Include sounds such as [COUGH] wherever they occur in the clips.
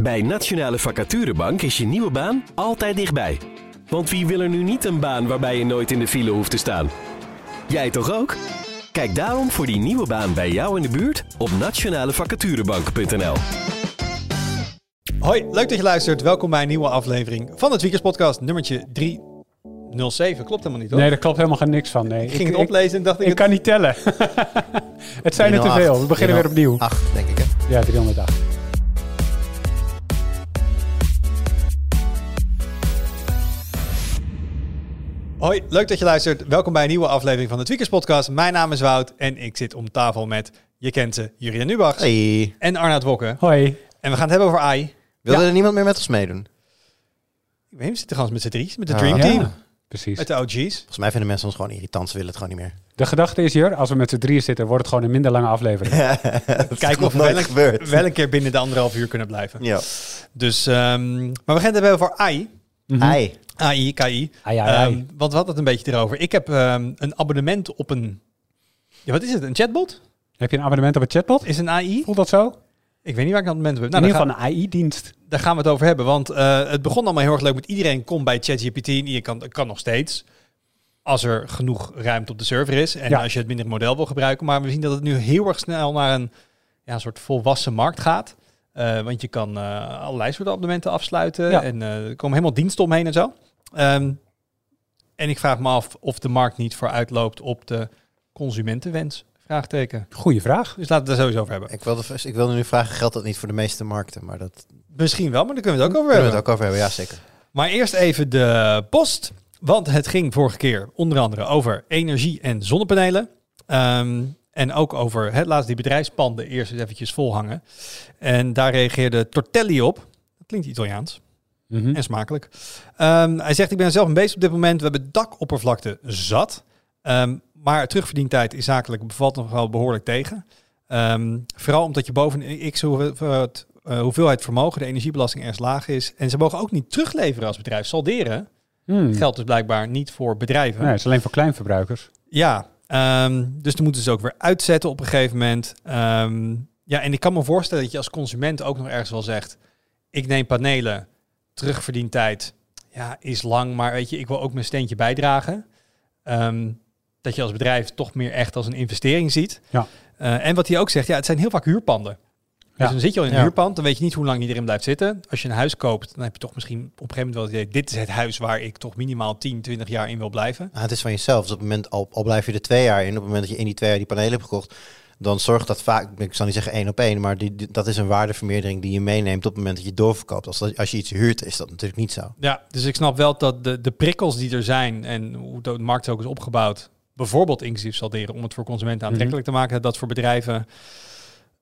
Bij Nationale Vacaturebank is je nieuwe baan altijd dichtbij. Want wie wil er nu niet een baan waarbij je nooit in de file hoeft te staan? Jij toch ook? Kijk daarom voor die nieuwe baan bij jou in de buurt op nationalevacaturebank.nl. Hoi, leuk dat je luistert. Welkom bij een nieuwe aflevering van het Tweakers Podcast, nummertje 307. Klopt helemaal niet, hoor? Nee, daar klopt helemaal geen niks van. Nee. ik ging het oplezen en dacht ik... Ik, kan niet tellen. [LAUGHS] het zijn er te veel. We beginnen weer opnieuw. 8, denk ik. Hè? Ja, 308. Hoi, leuk dat je luistert. Welkom bij een nieuwe aflevering van de Tweakers Podcast. Mijn naam is Wout en ik zit om tafel met, je kent ze, Jurien Nubach Hey. en Arnaud Wokke. Hoi. En we gaan het hebben over AI. Wilde Ja. er niemand meer met ons meedoen? Ik weet niet, we zitten gewoon met z'n drie, met de Ja. Dream Ja, Team, precies. met de OG's. Volgens mij vinden mensen ons gewoon irritant. Ze willen het gewoon niet meer. De gedachte is hier, als we met z'n drieën zitten, wordt het gewoon een minder lange aflevering. [LAUGHS] Kijken of we nooit wel, gebeurd. wel een keer binnen de anderhalf uur kunnen blijven. Ja. Dus, ehm, maar we gaan het hebben over AI. Mhm. Hi. AI, KI. Ai, ai. Ehm, want we hadden het een beetje erover. Ik heb ehm, een abonnement op een... Ja, wat is het? Een chatbot? Heb je een abonnement op een chatbot? Is een AI? Voelt dat zo? Ik weet niet waar ik een abonnement op heb. In Nou, ieder daar, geval een AI-dienst. daar gaan we het over hebben. Want eh, het begon allemaal heel erg leuk met iedereen komt bij ChatGPT. En je kan, kan nog steeds. Als er genoeg ruimte op de server is. En Ja. als je het mindere model wil gebruiken. Maar we zien dat het nu heel erg snel naar een ja, een soort volwassen markt gaat. Eh, want je kan eh, allerlei soorten abonnementen afsluiten. Ja. En eh, er komen helemaal diensten omheen en zo. Ehm, en ik vraag me af of de markt niet vooruit loopt op de consumentenwens. Vraagteken. Goeie vraag. Dus laten we het er sowieso over hebben. Ik wilde, ik wilde nu vragen, geldt dat niet voor de meeste markten? Maar dat Misschien wel, maar daar kunnen we het ook over kunnen we hebben. het ook over hebben. Ja, zeker. Maar eerst even de post. Want het ging vorige keer onder andere over energie en zonnepanelen. Ehm, en ook over het laatst die bedrijfspanden eerst eens eventjes volhangen. En daar reageerde Tortelli op. Dat klinkt Italiaans Mhm. en smakelijk. Ehm, hij zegt, ik ben zelf een bezig op dit moment. We hebben dakoppervlakte zat. Ehm, maar terugverdientijd is zakelijk bevalt nog wel behoorlijk tegen. Ehm, vooral omdat je boven een x hoeveelheid, eh, hoeveelheid vermogen, de energiebelasting erg laag is. En ze mogen ook niet terugleveren als bedrijf. Salderen Hmm. geldt dus blijkbaar niet voor bedrijven. Nee, het is alleen voor kleinverbruikers. Ja, dus dan moeten ze ook weer uitzetten op een gegeven moment. Ja, en ik kan me voorstellen dat je als consument ook nog ergens wel zegt... ik neem panelen, terugverdientijd, ja, is lang, maar weet je, ik wil ook mijn steentje bijdragen. Ehm, dat je als bedrijf toch meer echt als een investering ziet. Ja. Eh, en wat hij ook zegt, ja, het zijn heel vaak huurpanden. Dus Ja. dan zit je al in een Ja. huurpand, dan weet je niet hoe lang je erin blijft zitten. Als je een huis koopt, dan heb je toch misschien op een gegeven moment wel het idee... dit is het huis waar ik toch minimaal 10, 20 jaar in wil blijven. Ah, het is van jezelf. Dus op het moment, al, al blijf je er twee jaar in, op het moment dat je in die twee jaar die panelen hebt gekocht, dan zorgt dat vaak, ik zal niet zeggen één op één, maar die, die- dat is een waardevermeerdering die je meeneemt op het moment dat je doorverkoopt. Als, dat- als je iets huurt, is dat natuurlijk niet zo. Ja, dus ik snap wel dat de, de prikkels die er zijn en hoe de markt ook is opgebouwd, bijvoorbeeld inclusief salderen, om het voor consumenten aantrekkelijk te maken, dat voor bedrijven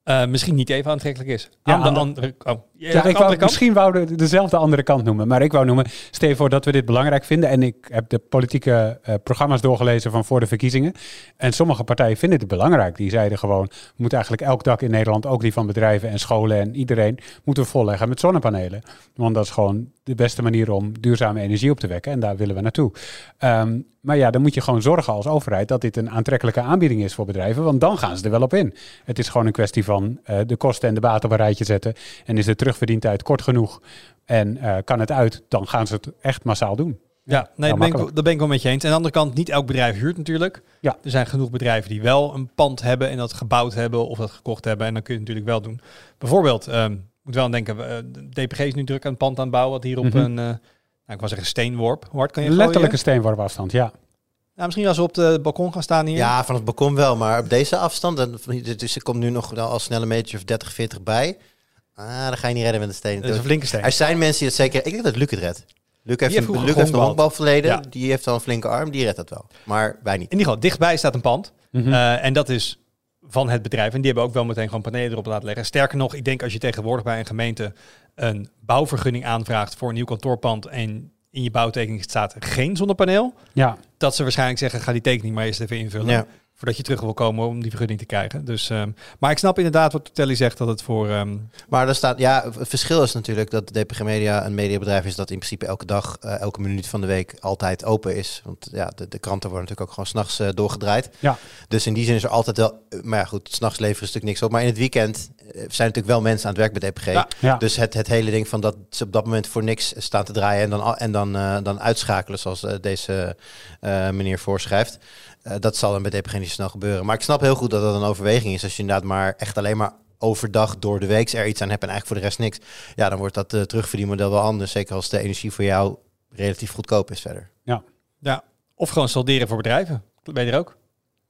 eh, misschien niet even aantrekkelijk is. Ja, aan de de- andere, oh, ja, de ik wou, misschien wou de, dezelfde andere kant noemen. Maar ik wou noemen, stel je voor dat we dit belangrijk vinden. En ik heb de politieke eh, programma's doorgelezen van voor de verkiezingen. En sommige partijen vinden het belangrijk. Die zeiden gewoon, we moeten eigenlijk elk dak in Nederland, ook die van bedrijven en scholen en iedereen, moeten we volleggen met zonnepanelen. Want dat is gewoon de beste manier om duurzame energie op te wekken. En daar willen we naartoe. Ehm, maar ja, dan moet je gewoon zorgen als overheid dat dit een aantrekkelijke aanbieding is voor bedrijven. Want dan gaan ze er wel op in. Het is gewoon een kwestie van eh, de kosten en de baten op een rijtje zetten. En is de terugverdientijd kort genoeg en eh, kan het uit, dan gaan ze het echt massaal doen. Ja, nee, dat ben, ik, dat ben ik wel met je eens. En aan de andere kant, niet elk bedrijf huurt natuurlijk. Ja. Er zijn genoeg bedrijven die wel een pand hebben en dat gebouwd hebben of dat gekocht hebben. En dan kun je het natuurlijk wel doen. Bijvoorbeeld, ehm, ik moet wel aan denken, eh, de DPG is nu druk aan het pand aan het bouwen, wat hier op Mhm. een, eh, nou, ik wou zeggen steenworp. Hoe hard kan je Letterlijke gooien? steenworp afstand, ja. Nou, misschien als we op de balkon gaan staan hier. Ja, van het balkon wel, maar op deze afstand, en dus er komt nu nog al snel een meter of 30, 40 bij. Ah, dan ga je niet redden met een steen. Dat is een flinke steen. Er zijn mensen die het zeker... Ik denk dat Luc het redt. Luc heeft, heeft een, Luc heeft een honkbalverleden. Ja. Die heeft al een flinke arm. Die redt dat wel. Maar wij niet. In ieder geval, dichtbij staat een pand. Mhm. Eh, en dat is van het bedrijf. En die hebben ook wel meteen gewoon panelen erop laten leggen. Sterker nog, ik denk als je tegenwoordig bij een gemeente een bouwvergunning aanvraagt voor een nieuw kantoorpand en in je bouwtekening staat geen zonnepaneel, ja, dat ze waarschijnlijk zeggen, ga die tekening maar eerst even invullen. Ja. Voordat je terug wil komen om die vergunning te krijgen. Dus, ehm, maar ik snap inderdaad wat Telly zegt dat het voor... ehm, Maar er staat, ja, het verschil is natuurlijk dat DPG Media een mediabedrijf is dat in principe elke dag, eh, elke minuut van de week altijd open is. Want ja, de, de kranten worden natuurlijk ook gewoon s'nachts nachts doorgedraaid. Ja. Dus in die zin is er altijd wel, eh, maar ja goed, s'nachts leveren een stuk niks op. Maar in het weekend eh, zijn natuurlijk wel mensen aan het werk bij DPG. Ja. Ja. Dus het, het hele ding van dat ze op dat moment voor niks staan te draaien en dan, al- en dan, eh, dan uitschakelen zoals eh, deze eh, meneer voorschrijft. Eh, dat zal dan bij DPG niet zo snel gebeuren. Maar ik snap heel goed dat dat een overweging is. Als je inderdaad maar echt alleen maar overdag door de week er iets aan hebt en eigenlijk voor de rest niks. Ja, dan wordt dat uh, terugverdienmodel wel anders. Zeker als de energie voor jou relatief goedkoop is verder. ja, of gewoon salderen voor bedrijven. Ben je er ook?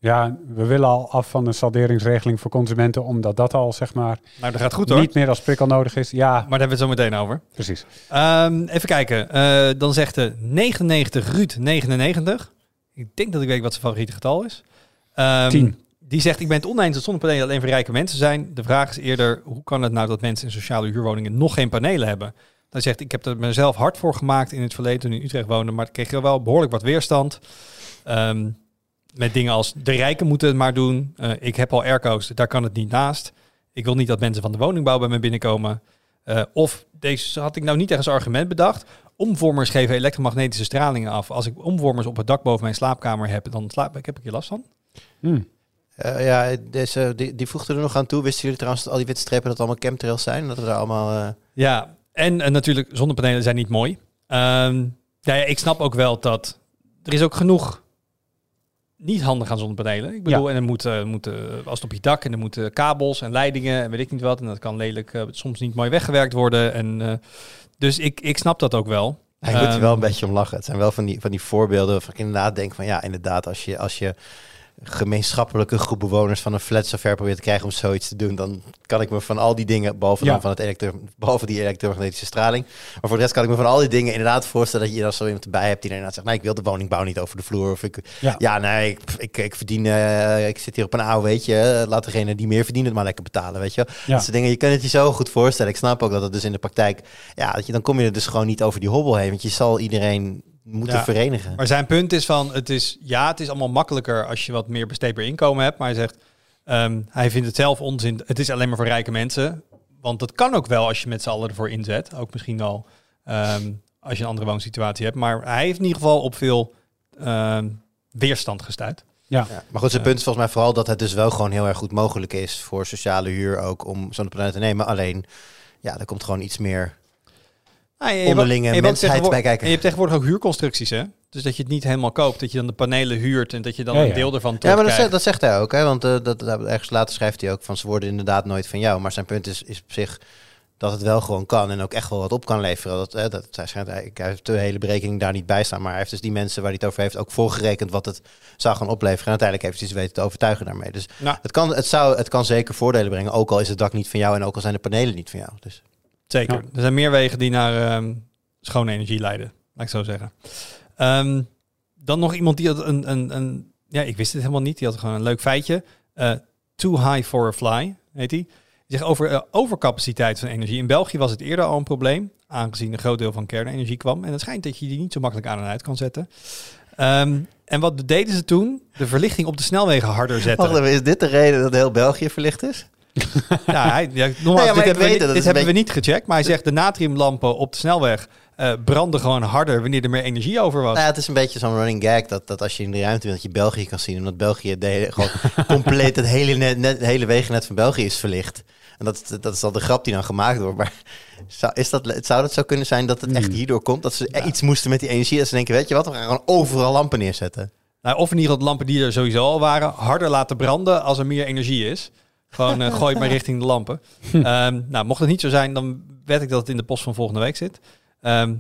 Ja, we willen al af van een salderingsregeling voor consumenten, omdat dat al zeg maar Nou, dat gaat goed hoor. niet meer als prikkel nodig is. Ja, Maar daar hebben we het zo meteen over. precies. Ehm, even kijken. Eh, dan zegt de 99 Ruud 99. Ik denk dat ik weet wat zijn favoriete getal is. Ehm, 10. Die zegt, ik ben het oneens dat zonnepanelen alleen voor rijke mensen zijn. De vraag is eerder, hoe kan het nou dat mensen in sociale huurwoningen nog geen panelen hebben? Hij zegt, ik heb er mezelf hard voor gemaakt in het verleden toen ik in Utrecht woonde, maar ik kreeg er wel behoorlijk wat weerstand. Ehm, met dingen als, de rijken moeten het maar doen. Eh, ik heb al airco's, daar kan het niet naast. Ik wil niet dat mensen van de woningbouw bij me binnenkomen. Eh, of, deze had ik nou niet echt als argument bedacht. Omvormers geven elektromagnetische stralingen af. Als ik omvormers op het dak boven mijn slaapkamer heb, dan slaap ik, heb ik hier last van. Hm. Uh, ja, deze, die, die voegde er nog aan toe. Wisten jullie trouwens dat al die witte strepen dat allemaal chemtrails zijn? Dat we daar allemaal... Uh... Ja, en uh, natuurlijk, zonnepanelen zijn niet mooi. Um, ja, ja, ik snap ook wel dat er is ook genoeg niet handig aan zonnepanelen. Ik bedoel, ja. en er moeten, moeten, als het op je dak en er moeten kabels en leidingen en weet ik niet wat. En dat kan lelijk uh, soms niet mooi weggewerkt worden. En, uh, dus ik, ik snap dat ook wel. Ik moet er wel een beetje om lachen. Het zijn wel van die, van die voorbeelden waarvan ik inderdaad denk van ja, inderdaad, als je, als je gemeenschappelijke groep bewoners van een flat zover probeert te krijgen om zoiets te doen, dan kan ik me van al die dingen, behalve, ja. dan van het elektro, behalve die elektromagnetische straling, maar voor de rest kan ik me van al die dingen inderdaad voorstellen dat je dan zo iemand erbij hebt die inderdaad zegt, nee, ik wil de woningbouw niet over de vloer, of ik, ja, ja nee, ik, ik, ik verdien, uh, ik zit hier op een oude, weet je, laat degene die meer verdient het maar lekker betalen, weet je. Ja. Dat soort dingen, je kunt het je zo goed voorstellen. Ik snap ook dat het dus in de praktijk, ja, dat je, dan kom je er dus gewoon niet over die hobbel heen, want je zal iedereen moeten ja, verenigen. Maar zijn punt is van, het is, ja, het is allemaal makkelijker als je wat meer besteedbaar inkomen hebt. Maar hij zegt, um, hij vindt het zelf onzin. Het is alleen maar voor rijke mensen. Want dat kan ook wel als je met z'n allen ervoor inzet. Ook misschien wel um, als je een andere woonsituatie hebt. Maar hij heeft in ieder geval op veel um, weerstand gestuurd. Ja. ja. maar goed, zijn punt is volgens mij vooral dat het dus wel gewoon heel erg goed mogelijk is voor sociale huur ook om zo'n planeet te nemen. Alleen, ja, er komt gewoon iets meer Ah, je, onderlinge je, mensheid bij kijken. En je hebt tegenwoordig ook huurconstructies, hè? Dus dat je het niet helemaal koopt, dat je dan de panelen huurt en dat je dan Ja, ja. een deel ervan Ja, maar dat, terugkrijgt. zegt- dat zegt hij ook, hè? Want eh, dat, dat, ergens later schrijft hij ook van ze worden inderdaad nooit van jou. Maar zijn punt is, is op zich dat het wel gewoon kan en ook echt wel wat op kan leveren. Dat, eh, dat, hij, schijnt, hij, hij heeft de hele berekening daar niet bij staan, maar hij heeft dus die mensen waar hij het over heeft ook voorgerekend wat het zou gaan opleveren. En uiteindelijk heeft hij ze weten te overtuigen daarmee. Dus Nou. het, kan, het, zou, het kan zeker voordelen brengen, ook al is het dak niet van jou en ook al zijn de panelen niet van jou. Dus. Zeker. Ja. Er zijn meer wegen die naar ehm, schone energie leiden, laat ik zo zeggen. Ehm, dan nog iemand die had een, een, een... Ja, ik wist het helemaal niet. Die had gewoon een leuk feitje. Eh, too high for a fly, heet. Die zegt over eh, overcapaciteit van energie. In België was het eerder al een probleem, aangezien een groot deel van kernenergie kwam. En het schijnt dat je die niet zo makkelijk aan en uit kan zetten. Ehm, en wat deden ze toen? De verlichting op de snelwegen harder zetten. Wacht is dit de reden dat heel België verlicht is? Ja, hij, ja, nogmaals, Nee, ja, maar dit hebben, we, dit hebben we niet gecheckt. Maar hij zegt de natriumlampen op de snelweg eh, branden gewoon harder wanneer er meer energie over was. Nou ja, het is een beetje zo'n running gag dat, dat als je in de ruimte bent, dat je België kan zien. Omdat België de hele, gewoon [LAUGHS] compleet het hele, net, net, hele wegennet van België is verlicht. En dat, dat is al de grap die dan gemaakt wordt. Maar [LAUGHS] zou, is dat, zou dat zo kunnen zijn dat het echt hierdoor komt? Dat ze iets moesten met die energie. Dat ze denken, weet je wat, we gaan gewoon overal lampen neerzetten. Nou, of in ieder geval lampen die er sowieso al waren, harder laten branden als er meer energie is. Gewoon eh, gooi het maar [LAUGHS] richting de lampen. Ehm, nou, mocht het niet zo zijn, dan weet ik dat het in de post van volgende week zit. Ehm,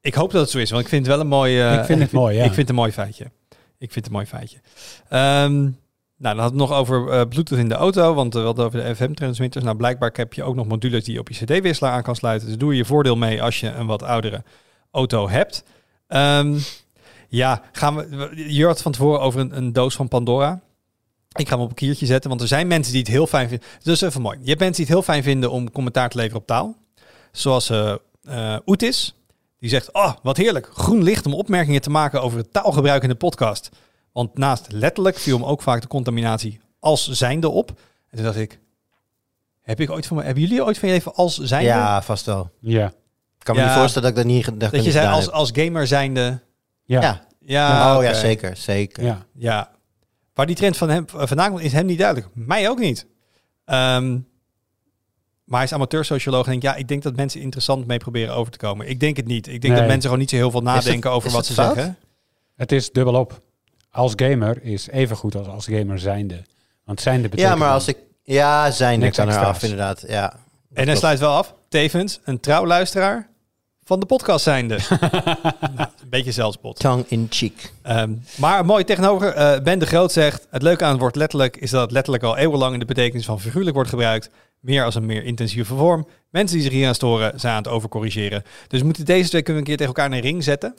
ik hoop dat het zo is, want ik vind het wel een mooi... eh, Ik vind het mooi, ja. Ik vind het een mooi feitje. Ik vind het een mooi feitje. Ehm, nou, dan had het nog over eh, Bluetooth in de auto, want we hadden over de FM-transmitters. Nou, blijkbaar heb je ook nog modules die je op je CD-wisselaar aan kan sluiten. Dus doe je je voordeel mee als je een wat oudere auto hebt. Ehm, ja, gaan we. Je had van tevoren over een, een doos van Pandora. Ik ga hem op een kiertje zetten, want er zijn mensen die het heel fijn vinden. Dus even mooi. Je hebt mensen die het heel fijn vinden om commentaar te leveren op taal. Zoals eh eh, Oetis. Die zegt, oh, wat heerlijk. Groen licht om opmerkingen te maken over het taalgebruik in de podcast. Want naast letterlijk viel me ook vaak de contaminatie als zijnde op. En toen dacht ik, heb ik ooit van me, hebben jullie ooit van je leven als zijnde? Ja, vast wel. Ja. Ik kan me Ja. niet voorstellen dat ik dat niet, dat ik Dat je niet zei als, heb. als gamer zijnde. Ja. Ja. Ja, oh ja, zeker. Zeker. Ja. Ja. Waar die trend van hem eh, vandaan komt, is hem niet duidelijk. Mij ook niet. Ehm, maar hij is amateur-socioloog en denkt, ja, ik denk dat mensen interessant mee proberen over te komen. Ik denk het niet. Ik denk Nee. dat mensen gewoon niet zo heel veel nadenken het- over wat ze fout? zeggen. Het is dubbelop. Als gamer is even goed als als gamer zijnde. Want zijnde betekent... Ja, maar als ik... Ja, zijn Niks kan eraf, inderdaad. Ja. En hij sluit wel af, tevens, een trouw luisteraar van de podcast zijnde. [LAUGHS] nou, een beetje zelfspot. Tongue in cheek. Ehm, maar mooi tegenover, eh, Ben de Groot zegt... Het leuke aan het woord letterlijk is dat het letterlijk al eeuwenlang... in de betekenis van figuurlijk wordt gebruikt. Meer als een meer intensieve vorm. Mensen die zich hier aan storen zijn aan het overcorrigeren. Dus moeten deze twee kunnen we een keer tegen elkaar in een ring zetten.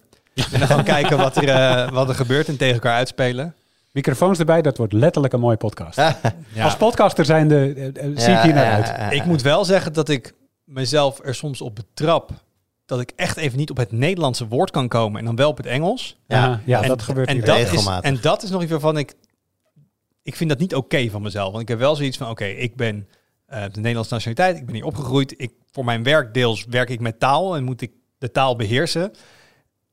En dan gaan kijken wat er, eh, wat er gebeurt en tegen elkaar uitspelen. Microfoons erbij, dat wordt letterlijk een mooie podcast. Ja. Als podcaster zijnde eh, eh, zie ik hier naar uit. Ik moet wel zeggen dat ik mezelf er soms op betrap... dat ik echt even niet op het Nederlandse woord kan komen... en dan wel op het Engels. Ja, Ja, en, dat gebeurt en hier. dat is Regelmatig. En dat is nog iets waarvan ik... Ik vind dat niet oké van mezelf. Want ik heb wel zoiets van... Oké, ik ben eh, de Nederlandse nationaliteit. Ik ben hier opgegroeid. Ik, voor mijn werk deels werk ik met taal. En moet ik de taal beheersen.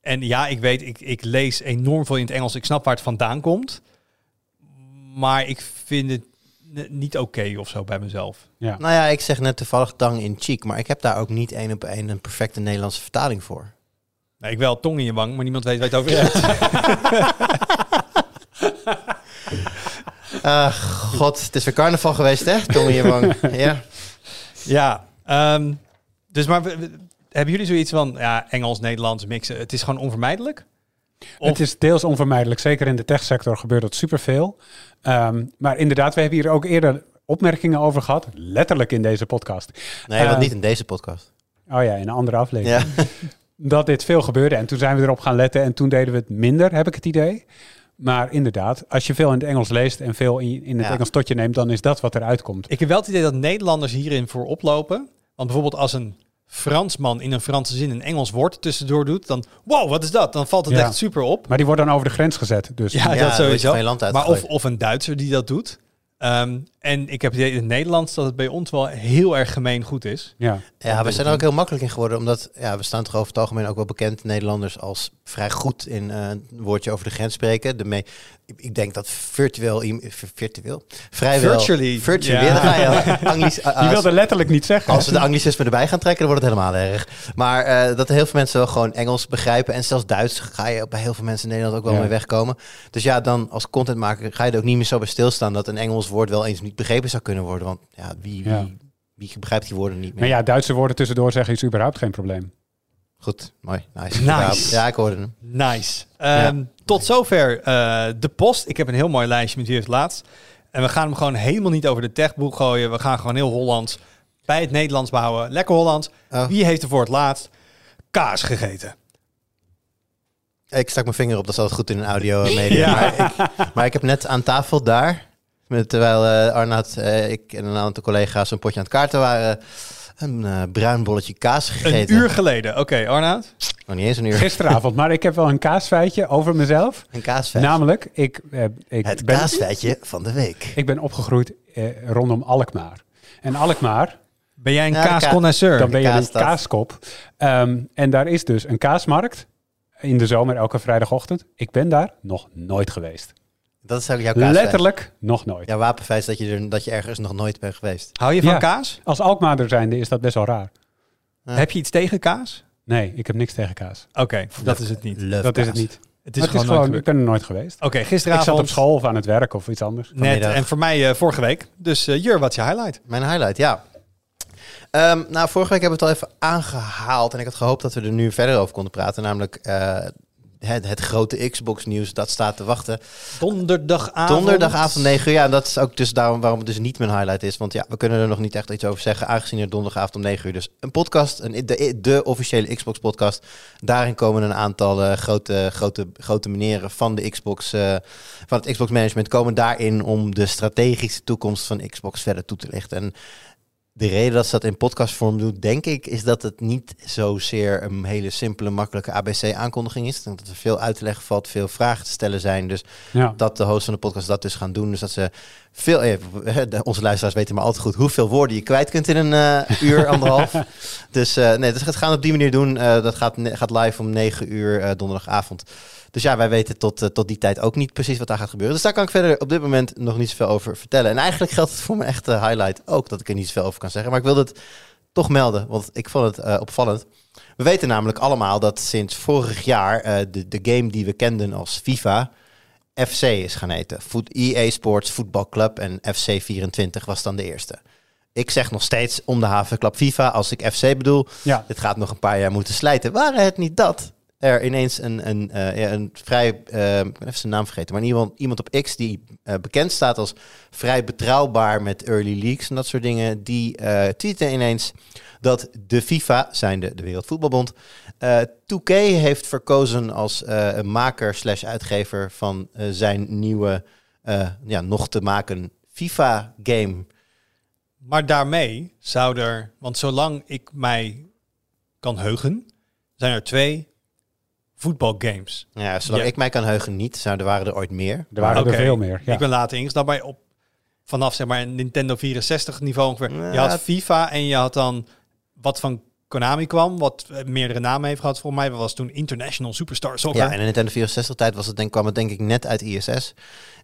En ja, ik weet, ik, ik lees enorm veel in het Engels. Ik snap waar het vandaan komt. Maar ik vind het niet oké of zo bij mezelf. Ja. Nou ja, ik zeg net toevallig tongue in cheek, maar ik heb daar ook niet één op één een perfecte Nederlandse vertaling voor. Nou, ik wel tong in je wang, maar niemand weet waar je het over hebt. Ah, [LAUGHS] god, het is weer carnaval geweest, hè? Tongue in je wang. [LAUGHS] Ja. Ja, ehm, dus maar we- we- hebben jullie zoiets van ja, Engels, Nederlands mixen? Het is gewoon onvermijdelijk. Of- Het is deels onvermijdelijk. Zeker in de techsector gebeurt dat superveel. Ehm maar inderdaad, we hebben hier ook eerder opmerkingen over gehad. Letterlijk in deze podcast. Nee, wat Eh, niet in deze podcast. Oh ja, in een andere aflevering. Ja. [LAUGHS] Dat dit veel gebeurde. En toen zijn we erop gaan letten. En toen deden we het minder, heb ik het idee. Maar inderdaad, als je veel in het Engels leest en veel in, in het Ja. Engels tot je neemt, dan is dat wat eruit komt. Ik heb wel het idee dat Nederlanders hierin voorop lopen. Want bijvoorbeeld als een Fransman in een Franse zin een Engels woord tussendoor doet, dan wow, wat is dat? Dan valt het Ja. echt super op. Maar die wordt dan over de grens gezet. Dus Ja, Ja, dat sowieso. van je land maar of, of een Duitser die dat doet. Ehm, en ik heb het idee in het Nederlands dat het bij ons wel heel erg gemeen goed is. ja. Ja, we zijn er ook heel makkelijk in geworden, omdat ja, we staan toch over het algemeen ook wel bekend Nederlanders als vrij goed in eh, een woordje over de grens spreken. De me ik, denk dat virtueel, virtueel, vrijwel, Virtually, virtueel, ja. daar ga [LAUGHS] je. Wilde letterlijk niet zeggen. Als we de anglicisme erbij gaan trekken, dan wordt het helemaal erg. Maar eh, dat heel veel mensen wel gewoon Engels begrijpen. En zelfs Duits ga je bij heel veel mensen in Nederland ook wel Ja. mee wegkomen. Dus ja, dan als contentmaker ga je er ook niet meer zo bij stilstaan... dat een Engels woord wel eens niet begrepen zou kunnen worden. Want ja, wie, wie, Ja. wie begrijpt die woorden niet meer? Maar ja, Duitse woorden tussendoor zeggen is überhaupt geen probleem. Goed, mooi. Nice. Nice. Ja, ik hoorde hem. Nice. Ehm, Tot zover eh, de post. Ik heb een heel mooi lijstje met wie heeft laatst. En we gaan hem gewoon helemaal niet over de techboek gooien. We gaan gewoon heel Hollands bij het Nederlands bouwen. Lekker Hollands. Oh. Wie heeft er voor het laatst kaas gegeten? Ik stak mijn vinger op, dat is altijd goed in een audio media. Ja. Maar, ik, maar ik heb net aan tafel daar, met, terwijl eh Arnoud, eh, ik en een aantal collega's een potje aan het kaarten waren, een eh, bruin bolletje kaas gegeten. Een uur geleden. Oké, Arnoud. Nog niet eens een uur. Gisteravond. maar ik heb wel een kaasfeitje over mezelf. Een kaasvet. Namelijk, ik, eh, ik, Het ben, kaasfeitje van de week. ik ben opgegroeid eh, rondom Alkmaar. En Alkmaar, Ben jij een Ja, kaasconnoisseur? dan ben je een kaaskop. Ehm, en daar is dus een kaasmarkt in de zomer elke vrijdagochtend. Ik ben daar nog nooit geweest. Dat is ook jouw kaasfeit. Letterlijk nog nooit. Jouw wapenfeit is dat je, er, dat je ergens nog nooit bent geweest. Hou je van Ja. kaas? Als Alkmaarder zijnde is dat best wel raar. Ja. Heb je iets tegen kaas? Nee, ik heb niks tegen kaas. Oké, dat is het niet. Love dat is kaas. het niet. Het is Maar het is gewoon, nooit ik ben er nooit geweest. Oké, Ik gisteravond. zat op school of aan het werk of iets anders. Net Vanmiddag. en voor mij eh, vorige week. Dus eh, Jur, wat is je highlight? Mijn highlight, ja. Ehm, nou, vorige week hebben we het al even aangehaald. En ik had gehoopt dat we er nu verder over konden praten. Namelijk eh, het, het grote Xbox-nieuws dat staat te wachten. Donderdagavond. Donderdagavond 9 uur. Ja, en dat is ook dus daarom waarom het dus niet mijn highlight is. Want ja, we kunnen er nog niet echt iets over zeggen. Aangezien er donderdagavond om 9 uur dus een podcast, een, de, de officiële Xbox-podcast. Daarin komen een aantal eh, grote, grote, grote meneren van de Xbox, eh, van het Xbox Management, komen daarin om de strategische toekomst van Xbox verder toe te lichten. En de reden dat ze dat in podcastvorm doen, denk ik, is dat het niet zozeer een hele simpele, makkelijke ABC-aankondiging is. Dat er veel uit te leggen valt, veel vragen te stellen zijn. Dus Ja. dat de host van de podcast dat dus gaan doen. Dus dat ze veel, eh, onze luisteraars weten maar al te goed hoeveel woorden je kwijt kunt in een eh, uur, [LAUGHS] anderhalf. Dus eh, nee, dus het gaan op die manier doen. Eh, dat gaat, gaat live om 9 uur donderdagavond. Dus ja, wij weten tot, eh, tot die tijd ook niet precies wat daar gaat gebeuren. Dus daar kan ik verder op dit moment nog niet zoveel over vertellen. En eigenlijk geldt het voor mijn echte highlight ook dat ik er niet zoveel over kan zeggen. Maar ik wilde het toch melden, want ik vond het eh, opvallend. We weten namelijk allemaal dat sinds vorig jaar eh, de, de game die we kenden als FIFA FC is gaan heten. Voet, EA Sports Football Club en FC 24 was dan de eerste. Ik zeg nog steeds om de havenklap FIFA als ik FC bedoel. Ja. Dit gaat nog een paar jaar moeten slijten. Waren het niet dat er ineens een, een, eh, een vrij, eh, even zijn naam vergeten, maar geval iemand op X die eh, bekend staat als vrij betrouwbaar met early leaks en dat soort dingen, die tweette ineens dat de FIFA, zijn de, Wereldvoetbalbond, eh 2K heeft verkozen als maker slash uitgever van zijn nieuwe, ja, nog te maken FIFA-game. Maar daarmee zou er, want zolang ik mij kan heugen, zijn er twee voetbalgames. Ja, zolang Ja. ik mij kan heugen niet, zou, er waren er ooit meer. Er waren er veel meer. Ja. Ik ben later ingestapt bij op vanaf zeg maar een Nintendo 64 niveau ongeveer. Ja, je had FIFA en je had dan wat van Konami kwam, wat eh, meerdere namen heeft gehad. Volgens mij dat was toen International Superstar Soccer. Ja, en in de Nintendo 64 tijd was het denk, kwam het denk ik net uit ISS.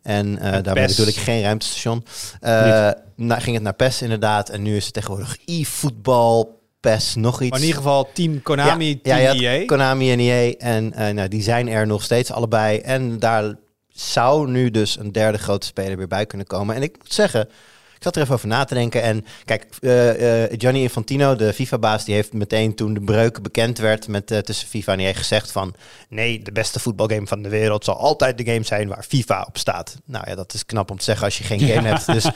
En eh daarmee bedoel ik geen ruimtestation. Eh nou, ging het naar PES inderdaad. En nu is het tegenwoordig e-voetbal, PES, nog iets. Maar in ieder geval Team Konami, ja, Team ja, je EA. Konami en EA. En eh, nou, die zijn er nog steeds allebei. En daar zou nu dus een derde grote speler weer bij kunnen komen. En ik moet zeggen, ik zat er even over na te denken. En kijk, eh, Gianni Infantino, de FIFA-baas, die heeft meteen toen de breuk bekend werd met, tussen FIFA en EA gezegd van... Nee, de beste voetbalgame van de wereld zal altijd de game zijn waar FIFA op staat. Nou ja, dat is knap om te zeggen als je geen [LAUGHS] game hebt. Dus,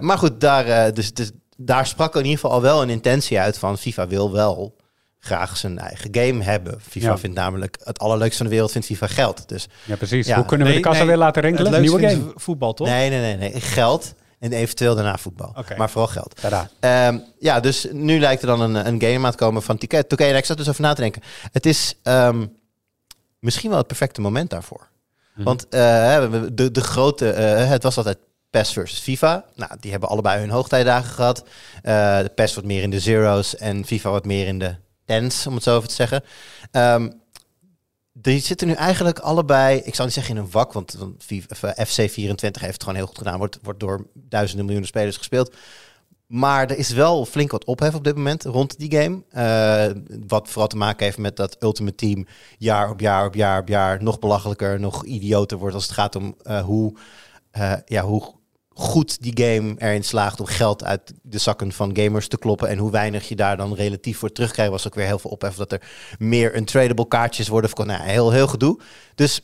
maar goed, daar, dus, dus, daar sprak in ieder geval al wel een intentie uit van FIFA wil wel graag zijn eigen game hebben. FIFA Ja. vindt namelijk het allerleukste van de wereld vindt FIFA geld. Dus Ja, precies. Ja. Hoe kunnen we Nee, de kassa nee, weer laten Het rinkelen? leukste Nieuwe game. voetbal, toch? nee, nee, nee, nee, geld en eventueel daarna voetbal. Oké. Maar vooral geld. Ehm, ja, dus nu lijkt er dan een, een game aan te komen van 2K. 2K, en ik zat dus over na te denken. Het is ehm, misschien wel het perfecte moment daarvoor. Mhm. Want eh, de, de grote, eh, het was altijd PES versus FIFA. Nou, die hebben allebei hun hoogtijdagen gehad. Eh, de PES wat meer in de zeros en FIFA wat meer in de tens, om het zo even te zeggen. Ehm, die zitten nu eigenlijk allebei, ik zou niet zeggen in een wak, want, FIFA FC24 heeft het gewoon heel goed gedaan. Wordt, wordt door duizenden miljoenen spelers gespeeld. Maar er is wel flink wat ophef op dit moment rond die game. Eh, wat vooral te maken heeft met dat Ultimate Team jaar op jaar op jaar op jaar nog belachelijker, nog idioter wordt als het gaat om eh, hoe, ja, hoe goed die game erin slaagt om geld uit de zakken van gamers te kloppen. En hoe weinig je daar dan relatief voor terugkrijgt. Was ook weer heel veel ophef dat er meer untradable kaartjes worden verkocht. Nou, heel, heel gedoe. Dus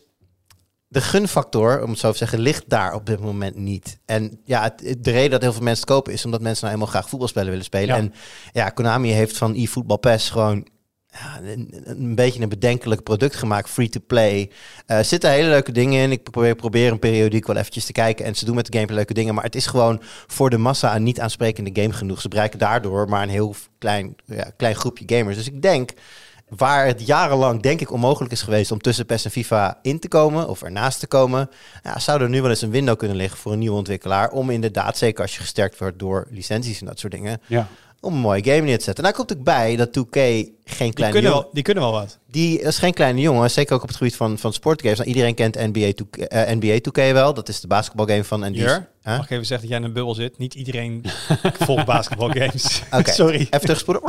de gunfactor, om het zo te zeggen, ligt daar op dit moment niet. En ja, het- het- de reden dat heel veel mensen het kopen is omdat mensen nou eenmaal graag voetbalspellen willen spelen. Ja. En ja, Konami heeft van eFootball Pass gewoon ja, een, een beetje een bedenkelijk product gemaakt, free to play. Eh, Er zitten hele leuke dingen in. Ik probeer, probeer een periodiek wel eventjes te kijken en ze doen met de gameplay leuke dingen. Maar het is gewoon voor de massa een niet aansprekende game genoeg. Ze bereiken daardoor maar een heel klein, ja, klein groepje gamers. Dus ik denk, waar het jarenlang denk ik onmogelijk is geweest om tussen PES en FIFA in te komen of ernaast te komen, ja, zou er nu wel eens een window kunnen liggen voor een nieuwe ontwikkelaar om inderdaad, zeker als je gesterkt wordt door licenties en dat soort dingen, Ja. om een mooie game neer te zetten. En daar komt ook bij dat 2K geen Die kleine kunnen, jongen... wel, die kunnen wel wat. Die is geen kleine jongen, zeker ook op het gebied van, van sportgames. Nou, iedereen kent NBA 2K, eh, NBA 2K wel. Dat is de basketbalgame van... En die is- Jur, Huh? mag ik even zeggen dat jij in een bubbel zit? Niet iedereen [LAUGHS] volgt basketbalgames. [LAUGHS] Oké, [LAUGHS] Sorry. Even terugspoelen.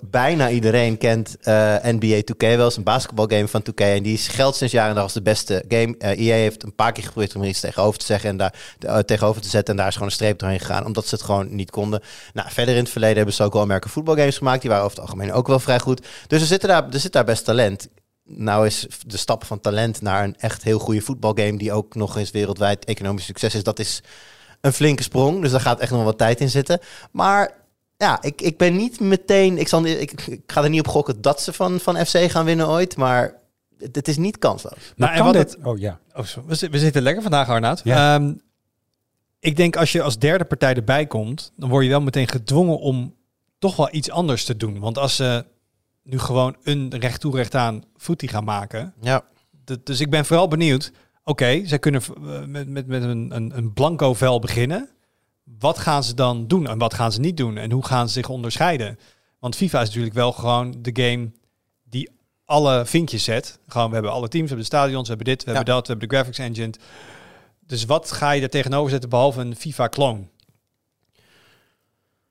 Bijna iedereen kent eh, NBA 2K wel. Is een basketbalgame van 2K. En die is geldt sinds jaren en dag als de beste game. Eh EA heeft een paar keer geprobeerd om er iets tegenover te zeggen. En daar tegenover te zetten. En daar is gewoon een streep doorheen gegaan. Omdat ze het gewoon niet konden. Nou, verder in het verleden hebben ze ook wel merken voetbalgames gemaakt. Die waren over het algemeen ook wel vrij goed. Dus er zit daar, er zit daar best talent. Nou is de stap van talent naar een echt heel goede voetbalgame... die ook nog eens wereldwijd economisch succes is... dat is een flinke sprong. Dus daar gaat echt nog wat tijd in zitten. Maar ja, ik, ik ben niet meteen... Ik, zal, ik, ik ga er niet op gokken dat ze van, van FC gaan winnen ooit. Maar het, het is niet kansloos. Maar Nou, en kan wat dit... het- Oh ja. Oh, zo. we, we zitten lekker vandaag, Arnoud. Ja. Ehm, ik denk als je als derde partij erbij komt, dan word je wel meteen gedwongen om toch wel iets anders te doen. Want als ze nu gewoon een recht toe recht aan footy gaan maken. Ja. Dus ik ben vooral benieuwd. Oké, zij kunnen eh, met, met, met een, een, een blanco vel beginnen. Wat gaan ze dan doen en wat gaan ze niet doen? En hoe gaan ze zich onderscheiden? Want FIFA is natuurlijk wel gewoon de game die alle vinkjes zet. Gewoon, we hebben alle teams, we hebben de stadions, we hebben dit, we Ja. hebben dat, we hebben de graphics engine. Dus wat ga je er tegenover zetten behalve een FIFA-clone?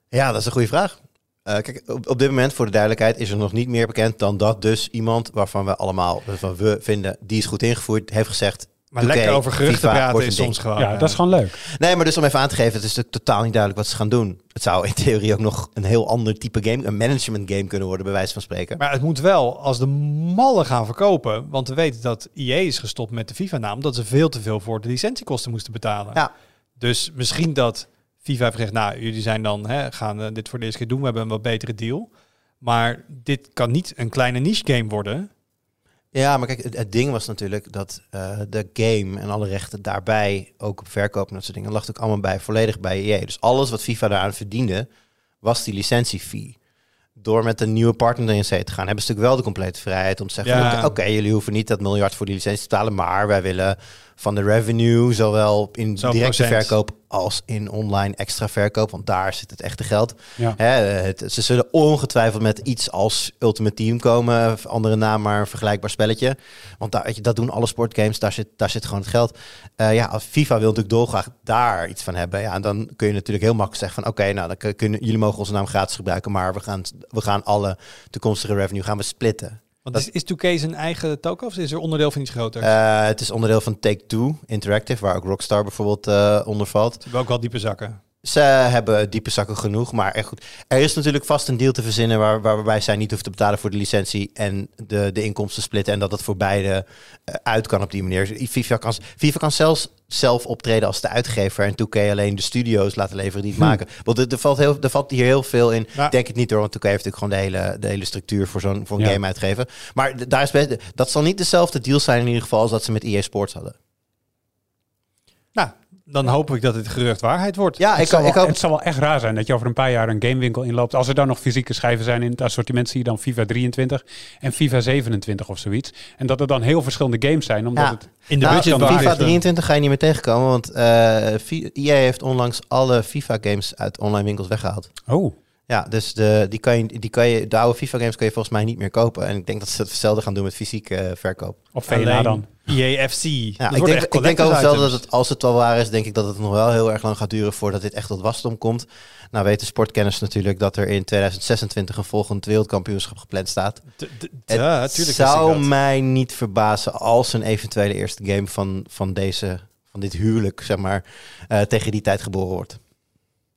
Ja, dat is een goede vraag. Eh, kijk, op, op dit moment, voor de duidelijkheid, is er nog niet meer bekend dan dat dus iemand waarvan we allemaal, waarvan we vinden, die is goed ingevoerd, heeft gezegd. Maar oké, lekker over geruchten FIFA praten wordt is een soms ding. gewoon... ja, eh, dat is gewoon leuk. Nee, maar dus om even aan te geven, het is natuurlijk totaal niet duidelijk wat ze gaan doen. Het zou in theorie ook nog een heel ander type game, een management game kunnen worden, bij wijze van spreken. Maar het moet wel als de mallen gaan verkopen. Want we weten dat EA is gestopt met de FIFA-naam. Dat ze veel te veel voor de licentiekosten moesten betalen. Ja. Dus misschien dat FIFA heeft gezegd, nou, jullie zijn dan, hè, gaan eh, dit voor de eerste keer doen. We hebben een wat betere deal. Maar dit kan niet een kleine niche game worden. Ja, maar kijk, het, het ding was natuurlijk dat eh, de game en alle rechten daarbij, ook op verkoop en dat soort dingen, lag natuurlijk allemaal bij, volledig bij EA. Dus alles wat FIFA daaraan verdiende, was die licentiefee. Door met een nieuwe partner erin zee te gaan, hebben ze natuurlijk wel de complete vrijheid om te zeggen, Ja. oké, jullie hoeven niet dat miljard voor die licentie te betalen, maar wij willen van de revenue, zowel in directe procent. verkoop als in online extra verkoop, want daar zit het echte geld. Ja. Hè, het, ze zullen ongetwijfeld met iets als Ultimate Team komen. Andere naam, maar een vergelijkbaar spelletje. Want daar, weet je, dat doen alle sportgames. Daar zit, daar zit gewoon het geld. Eh, ja, als FIFA wil natuurlijk dolgraag daar iets van hebben. Ja, en dan kun je natuurlijk heel makkelijk zeggen van... oké, nou, dan kun- kunnen, jullie mogen onze naam gratis gebruiken... maar we gaan, we gaan alle toekomstige revenue gaan we splitten. Want is, is 2K zijn eigen token of is er onderdeel van iets groter? Eh, het is onderdeel van Take-Two Interactive... waar ook Rockstar bijvoorbeeld eh, onder valt. Hebben ook wel diepe zakken. Ze hebben diepe zakken genoeg, maar echt goed. Er is natuurlijk vast een deal te verzinnen waar, waarbij zij niet hoeft te betalen voor de licentie en de, de inkomsten splitten en dat het voor beide eh, uit kan op die manier. FIFA kan, FIFA kan zelfs zelf optreden als de uitgever en 2K alleen de studio's laten leveren die het maken. Want er, er, valt heel, er valt hier heel veel in. Ja. Denk het niet hoor, want 2K heeft natuurlijk gewoon de hele, de hele structuur voor zo'n voor een Ja. game uitgeven. Maar daar is best, dat zal niet dezelfde deal zijn in ieder geval als dat ze met EA Sports hadden. Dan hoop ik dat dit gerucht waarheid wordt. Ja, Het ik, zal, ik wel, hoop... het zal wel echt raar zijn dat je over een paar jaar een gamewinkel inloopt. Als er dan nog fysieke schijven zijn in het assortiment, zie je dan FIFA 23 en FIFA 27 of zoiets. En dat er dan heel verschillende games zijn, omdat Ja. het... In de Nou, budget FIFA 23 ga je niet meer tegenkomen, want eh EA heeft onlangs alle FIFA-games uit online winkels weggehaald. Oh, Ja, dus de, die kan je, die kan je, de oude FIFA-games kun je volgens mij niet meer kopen. En ik denk dat ze hetzelfde gaan doen met fysieke eh, verkoop. op VNA dan. EAFC. Ja, ik denk, ik denk overigens wel dat het, als het wel waar is, denk ik dat het nog wel heel erg lang gaat duren voordat dit echt tot wasdom komt. Nou weten sportkenners natuurlijk dat er in 2026 een volgend wereldkampioenschap gepland staat. Ja, het tuurlijk. zou mij niet verbazen als een eventuele eerste game van, van, deze, van dit huwelijk, zeg maar, eh, tegen die tijd geboren wordt.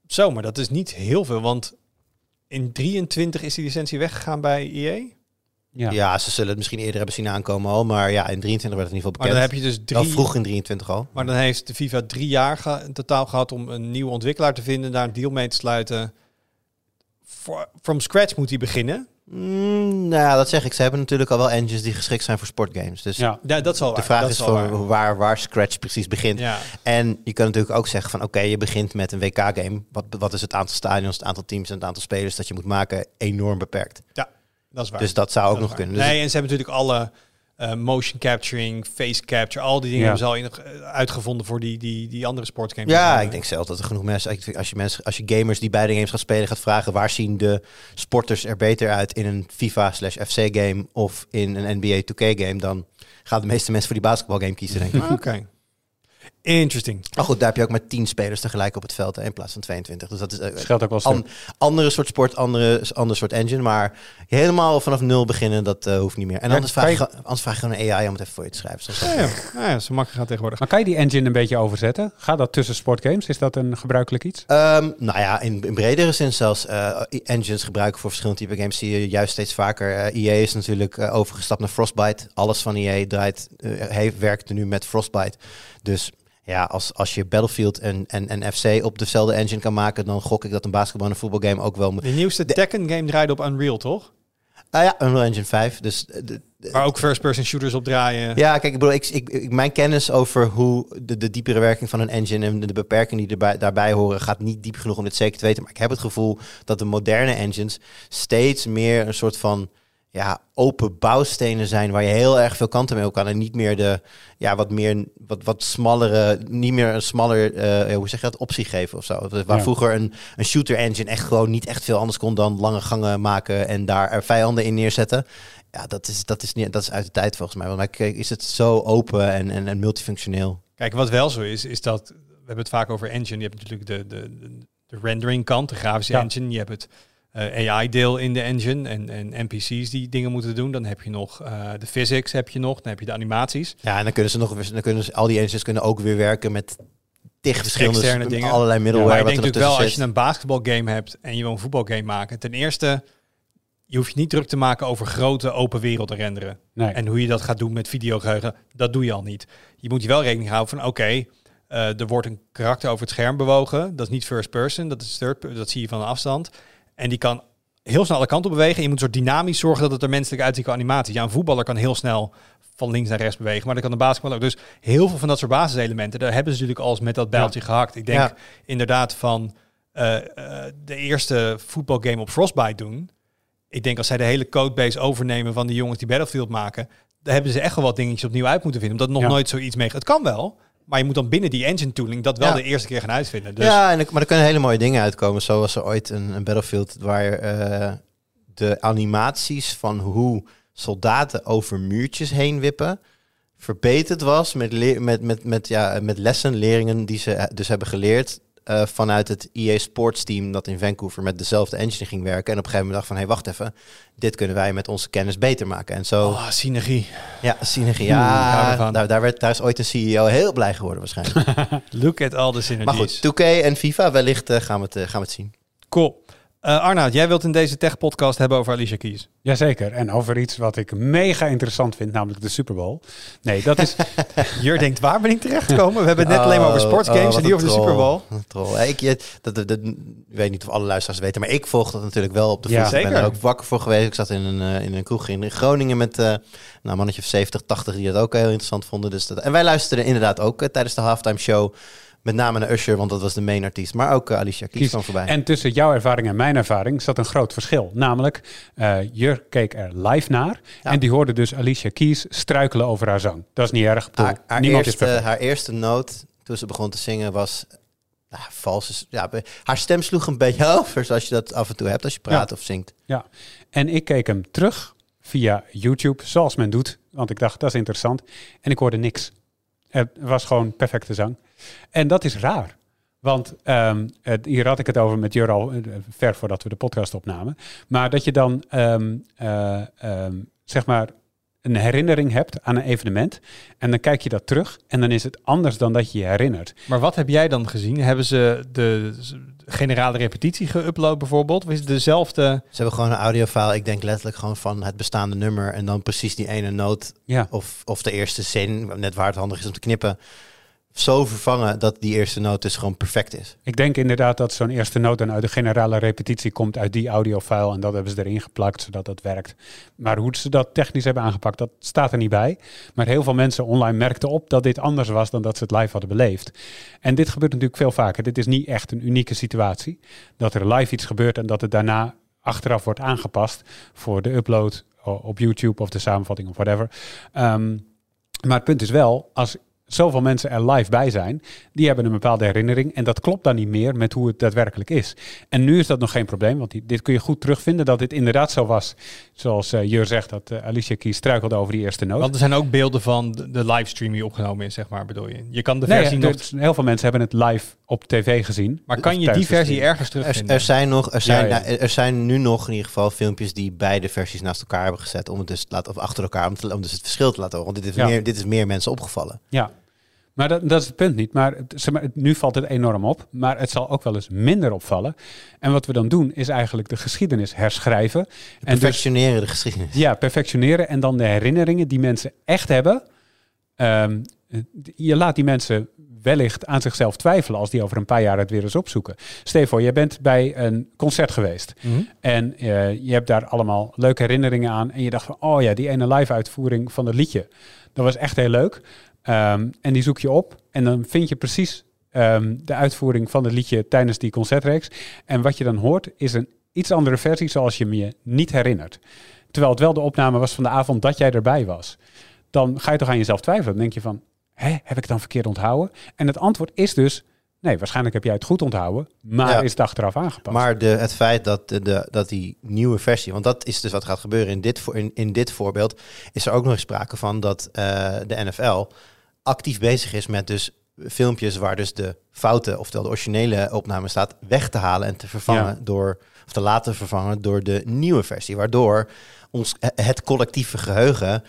Zo, maar dat is niet heel veel, want in 23 is die licentie weggegaan bij EA. Ja. Ja. ze zullen het misschien eerder hebben zien aankomen al, maar ja, in 23 werd het in ieder Maar geval dan bekend. heb je dus Wel drie... vroeg in 23 al. Maar dan heeft de FIFA drie jaar ge- in totaal gehad om een nieuwe ontwikkelaar te vinden, daar een deal mee te sluiten. From scratch moet hij beginnen. Mm, nou, ja, dat zeg ik. Ze hebben natuurlijk al wel engines die geschikt zijn voor sportgames. Dus Ja. Ja, dat is wel de vraag is voor waar. waar, waar Scratch precies begint. Ja. En je kan natuurlijk ook zeggen van oké, je begint met een WK-game. Wat, wat is het aantal stadions, het aantal teams en het aantal spelers dat je moet maken enorm beperkt. Dat is waar. Dus dat zou ook Dat nog kunnen. Dus nee, en ze hebben natuurlijk alle eh, motion capturing, face capture, al die dingen Ja. hebben ze al in, eh, uitgevonden voor die, die, die andere sportgames. ja, Eh, ik denk zelf dat er genoeg mensen, als je mensen, als je gamers die beide games gaan spelen gaat vragen, waar zien de sporters er beter uit in een FIFA slash FC game of in een NBA 2K game, dan gaan de meeste mensen voor die basketbalgame kiezen, denk ik. [LAUGHS] Oké. Interesting. Maar goed, daar heb je ook maar 10 spelers tegelijk op het veld hè, in plaats van 22. Dus dat is eh, Scheelt ook wel An- andere soort sport, andere, ander soort engine. Maar helemaal vanaf nul beginnen, dat eh, hoeft niet meer. En Ja, anders, vraag je, anders vraag je gewoon een AI om het even voor je te schrijven. Zoals dat Ja, ja. ja, ja, zo makkelijk gaat tegenwoordig. Maar kan je die engine een beetje overzetten? Gaat dat tussen sportgames? Is dat een gebruikelijk iets? Ehm, nou ja, in, in bredere zin zelfs. eh, engines gebruiken voor verschillende type games zie je juist steeds vaker. EA is natuurlijk overgestapt naar Frostbite. Alles van EA draait, eh, heeft, werkt nu met Frostbite. Dus ja, als, als je Battlefield en, en, en FC op dezelfde engine kan maken, dan gok ik dat een basketbal en een voetbalgame ook wel... moet- De nieuwste De- Tekken game draaide op Unreal, toch? Ah ja, Unreal Engine 5. Dus eh, de- de- Waar ook first-person shooters op draaien. ja, kijk, ik bedoel, ik, ik, ik- mijn kennis over hoe de, de diepere werking van een engine en de, de beperkingen die erbij, daarbij horen, gaat niet diep genoeg om dit zeker te weten. Maar ik heb het gevoel dat de moderne engines steeds meer een soort van ja, open bouwstenen zijn waar je heel erg veel kanten mee op kan. En niet meer de ja, wat meer wat, wat smallere, niet meer een smaller, eh, hoe zeg je dat, optie geven of zo. Waar Ja. vroeger een, een shooter engine echt gewoon niet echt veel anders kon dan lange gangen maken en daar er vijanden in neerzetten. Ja, dat is, dat is, niet, dat is uit de tijd volgens mij. Want kijk, is het zo open en, en, en multifunctioneel. Kijk, wat wel zo is, is dat we hebben het vaak over engine. Je hebt natuurlijk de, de, de, de rendering kant, de grafische Ja. engine. Je hebt het AI-deel in de engine en, en NPC's die dingen moeten doen. Dan heb je nog eh, de physics, heb je nog. Dan heb je de animaties. Ja, en dan kunnen ze nog dan kunnen ze, al die engines kunnen ook weer werken met tig verschillende Externe dingen. allerlei maar middleware. ik wat denk er natuurlijk wel, als je een basketbalgame hebt en je wil een voetbalgame maken. Ten eerste, je hoeft je niet druk te maken over grote open werelden renderen. Nee. En hoe je dat gaat doen met videogeheugen, dat doe je al niet. Je moet je wel rekening houden van, oké, eh, er wordt een karakter over het scherm bewogen. Dat is niet first person, dat is third, dat zie je van een afstand. En die kan heel snel alle kanten op bewegen. En je moet soort dynamisch zorgen dat het er menselijk uitziet qua animatie. Ja, een voetballer kan heel snel van links naar rechts bewegen, maar dat kan een basketballer ook. Dus heel veel van dat soort basiselementen, daar hebben ze natuurlijk al eens met dat bijltje gehakt. Ik denk Ja. inderdaad van eh, eh, de eerste voetbalgame op Frostbite doen. Ik denk als zij de hele codebase overnemen van die jongens die Battlefield maken, daar hebben ze echt wel wat dingetjes opnieuw uit moeten vinden. Omdat nog Ja. nooit zoiets mee. Het kan wel, maar je moet dan binnen die engine tooling dat wel Ja. de eerste keer gaan uitvinden. Dus Ja, en, maar er kunnen hele mooie dingen uitkomen. Zo was er ooit een, een Battlefield waar eh, de animaties van hoe soldaten over muurtjes heen wippen verbeterd was met, met, met, met, ja, met lessen, leringen die ze eh, dus hebben geleerd eh, vanuit het EA Sports team dat in Vancouver met dezelfde engine ging werken. En op een gegeven moment dacht van, hé, wacht even, dit kunnen wij met onze kennis beter maken. En zo, oh, synergie. ja, synergie. Ja, daar, daar, werd, daar is ooit een CEO heel blij geworden waarschijnlijk. [LAUGHS] Look at all the synergies. maar goed, 2K en FIFA, wellicht eh, gaan, we het, eh, gaan we het zien. Cool. Eh Arnoud, jij wilt in deze tech-podcast hebben over Alicia Keys. Jazeker. En over iets wat ik mega interessant vind, namelijk de Super Bowl. Nee, dat is... [LAUGHS] Jur denkt, waar ben ik terechtgekomen? We hebben het net alleen maar over Oh, sportsgames oh, en niet over de. Super Bowl. Troll. Ja, ik, je- dat, dat, weet niet of alle luisteraars het weten, maar ik volg dat natuurlijk wel op de Ja. voet. Ik ben er ook wakker voor geweest. Ik zat in een, eh, in een kroeg in Groningen met eh nou, een mannetje of 70, 80 die dat ook heel interessant vonden. Dus dat, en wij luisterden inderdaad ook tijdens de halftime show. Met name naar Usher, want dat was de main artiest. Maar ook eh, Alicia Keys Kies. kwam voorbij. En tussen jouw ervaring en mijn ervaring zat een groot verschil. Namelijk, eh Jur keek er live naar. Ja. En die hoorde dus Alicia Keys struikelen over haar zang. Dat is niet erg. Bedoel, haar, haar niemand is eerste, haar eerste noot toen ze begon te zingen was nou, vals. Ja, haar stem sloeg een beetje [LAUGHS] over, zoals je dat af en toe hebt als je praat of zingt. Ja. En ik keek hem terug via YouTube, zoals men doet. Want ik dacht, dat is interessant. En ik hoorde niks. Het was gewoon perfecte zang. En dat is raar. Want ehm, het- hier had ik het over met Jur al eh, ver voordat we de podcast opnamen. Maar dat je dan, ehm, eh, ehm, zeg maar, een herinnering hebt aan een evenement. En dan kijk je dat terug. En dan is het anders dan dat je je herinnert. Maar wat heb jij dan gezien? Hebben ze de generale repetitie geüpload bijvoorbeeld? Of is het dezelfde? Ze hebben gewoon een audiofile, ik denk letterlijk gewoon van het bestaande nummer en dan precies die ene noot Ja. of, of de eerste zin, net waar het handig is om te knippen, zo vervangen dat die eerste noot dus gewoon perfect is. Ik denk inderdaad dat zo'n eerste noot dan uit de generale repetitie komt uit die audiofile en dat hebben ze erin geplakt zodat dat werkt. Maar hoe ze dat technisch hebben aangepakt, dat staat er niet bij. Maar heel veel mensen online merkten op dat dit anders was dan dat ze het live hadden beleefd. En dit gebeurt natuurlijk veel vaker. Dit is niet echt een unieke situatie. Dat er live iets gebeurt en dat het daarna achteraf wordt aangepast voor de upload op YouTube of de samenvatting of whatever. Ehm, maar het punt is wel, als zoveel mensen er live bij zijn, die hebben een bepaalde herinnering en dat klopt dan niet meer met hoe het daadwerkelijk is. En nu is dat nog geen probleem, want dit kun je goed terugvinden dat dit inderdaad zo was, zoals eh Jur zegt, dat eh, Alicia Keys struikelde over die eerste noot. Want er zijn ook beelden van de, de livestream die opgenomen is, zeg maar, bedoel je? Je kan de Nee, versie er- nog... heel veel mensen hebben het live op tv gezien. Maar kan je die versie ergens Er, terugvinden? er zijn nog, er zijn, Ja, ja. nou, er zijn nu nog in ieder geval filmpjes die beide versies naast elkaar hebben gezet om het dus te laten, of achter elkaar, om, te, om dus het verschil te laten horen. Want dit is, Ja. meer, dit is meer mensen opgevallen. Ja, maar dat, dat is het punt niet. Maar, zeg maar nu valt het enorm op, maar het zal ook wel eens minder opvallen. En wat we dan doen, is eigenlijk de geschiedenis herschrijven. En dus Perfectioneren de geschiedenis. Ja, perfectioneren en dan de herinneringen die mensen echt hebben. Ehm, je laat die mensen wellicht aan zichzelf twijfelen als die over een paar jaar het weer eens opzoeken. Voor, jij bent bij een concert geweest en eh, je hebt daar allemaal leuke herinneringen aan en je dacht van, oh ja, die ene live uitvoering van het liedje, dat was echt heel leuk. Ehm, en die zoek je op en dan vind je precies ehm, de uitvoering van het liedje tijdens die concertreeks. En wat je dan hoort is een iets andere versie zoals je me je niet herinnert. Terwijl het wel de opname was van de avond dat jij erbij was. Dan ga je toch aan jezelf twijfelen. Dan denk je van, hè, heb ik het dan verkeerd onthouden? En het antwoord is dus, nee, waarschijnlijk heb jij het goed onthouden, maar Ja. is het achteraf aangepast. Maar de, het feit dat, de, dat die nieuwe versie, want dat is dus wat gaat gebeuren in dit, voor, in, in dit voorbeeld, is er ook nog eens sprake van dat eh, de NFL actief bezig is met dus filmpjes waar dus de fouten, oftewel de originele opname staat, weg te halen en te vervangen Ja. door, of te laten vervangen door de nieuwe versie. Waardoor ons, het collectieve geheugen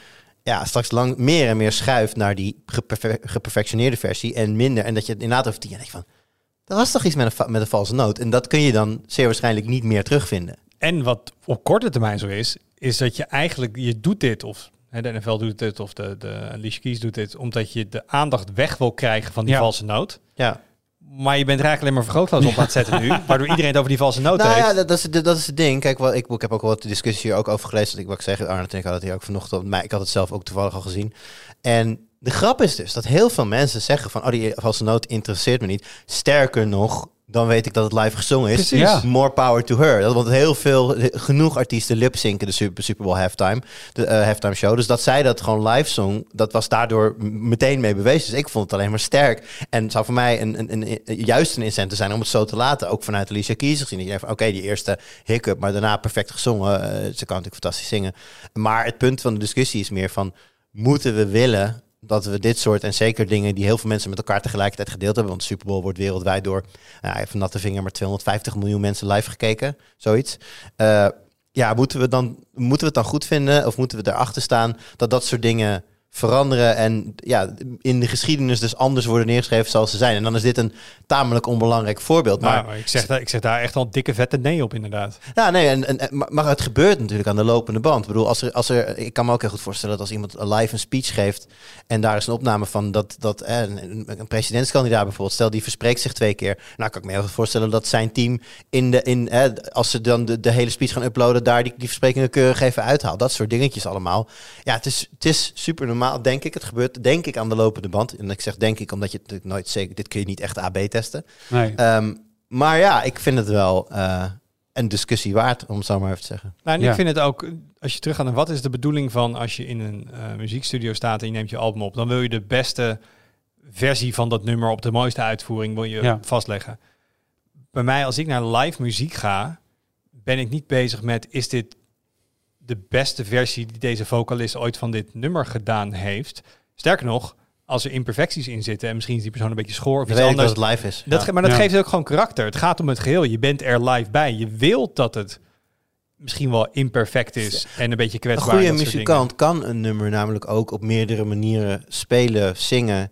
ja, straks lang meer en meer schuift naar die geperfe- geperfectioneerde versie en minder. En dat je het inderdaad over tien jaar denkt van, er was toch iets met een, met een valse noot. En dat kun je dan zeer waarschijnlijk niet meer terugvinden. En wat op korte termijn zo is, is dat je eigenlijk, je doet dit, of de NFL doet dit, of de, de Alicia Keys doet dit, omdat je de aandacht weg wil krijgen van die Ja. valse noot. Ja, Maar je bent er eigenlijk alleen maar vergrootglas op aan het [LAUGHS] zetten nu, waardoor iedereen het over die valse noot nou heeft. ja, dat, dat, is, dat is het ding. Kijk, wel, ik, ik heb ook wel wat discussie hier ook over gelezen. Dat ik wat ik zeg, Arnold en ik had het hier ook vanochtend. Maar ik had het zelf ook toevallig al gezien. En de grap is dus dat heel veel mensen zeggen van, oh, die valse noot interesseert me niet. Sterker nog, dan weet ik dat het live gezongen is. Precies. Ja. More power to her. Dat, want heel veel, genoeg artiesten lip-zinken de Super, Super Bowl halftime, de eh, halftime show. Dus dat zij dat gewoon live zong, dat was daardoor meteen mee bewezen. Dus ik vond het alleen maar sterk. En het zou voor mij een, een, een, een- juist een incentive zijn om het zo te laten. Ook vanuit Alicia Keys gezien. Dat je denkt van, oké, die eerste hiccup, maar daarna perfect gezongen. Eh, ze kan natuurlijk fantastisch zingen. Maar het punt van de discussie is meer van, moeten we willen dat we dit soort en zeker dingen die heel veel mensen met elkaar tegelijkertijd gedeeld hebben. Want Super Bowl wordt wereldwijd door, even natte vinger, maar 250 miljoen mensen live gekeken. Zoiets. Eh, ja, moeten we, dan, moeten we het dan goed vinden of moeten we erachter staan dat dat soort dingen veranderen en ja, in de geschiedenis dus anders worden neergeschreven zoals ze zijn. En dan is dit een tamelijk onbelangrijk voorbeeld. Nou, Maar ik, zeg daar, ik zeg daar echt al dikke vette nee op inderdaad. ja, nee, en, en, maar- het gebeurt natuurlijk aan de lopende band. Ik bedoel, als er, als er, ik kan me ook heel goed voorstellen dat als iemand live een speech geeft en daar is een opname van dat, dat eh, een presidentskandidaat bijvoorbeeld, stel die verspreekt zich twee keer. Nou, kan ik me heel goed voorstellen dat zijn team in de, in, eh, als ze dan de, de hele speech gaan uploaden, daar die, die versprekingen keurig even uithaalt. Dat soort dingetjes allemaal. Ja, het is, het is super normaal, denk ik. Het gebeurt, denk ik, aan de lopende band. En ik zeg denk ik, omdat je het nooit zeker, dit kun je niet echt AB testen. nee. Ehm, maar ja, ik vind het wel eh, een discussie waard, om het zo maar even te zeggen. Nou, en Ja. ik vind het ook, als je teruggaat naar wat is de bedoeling van als je in een eh, muziekstudio staat en je neemt je album op, dan wil je de beste versie van dat nummer op de mooiste uitvoering wil je Ja. vastleggen. Bij mij, als ik naar live muziek ga, ben ik niet bezig met is dit de beste versie die deze vocalist ooit van dit nummer gedaan heeft. Sterker nog, als er imperfecties in zitten en misschien is die persoon een beetje schoor of iets anders, dat het live is. dat, Ja. ge- maar dat Ja. geeft ook gewoon karakter. Het gaat om het geheel. Je bent er live bij. Je wilt dat het misschien wel imperfect is en een beetje Een kwetsbaar. goede en dat soort muzikant kan een nummer namelijk ook op meerdere manieren spelen, zingen.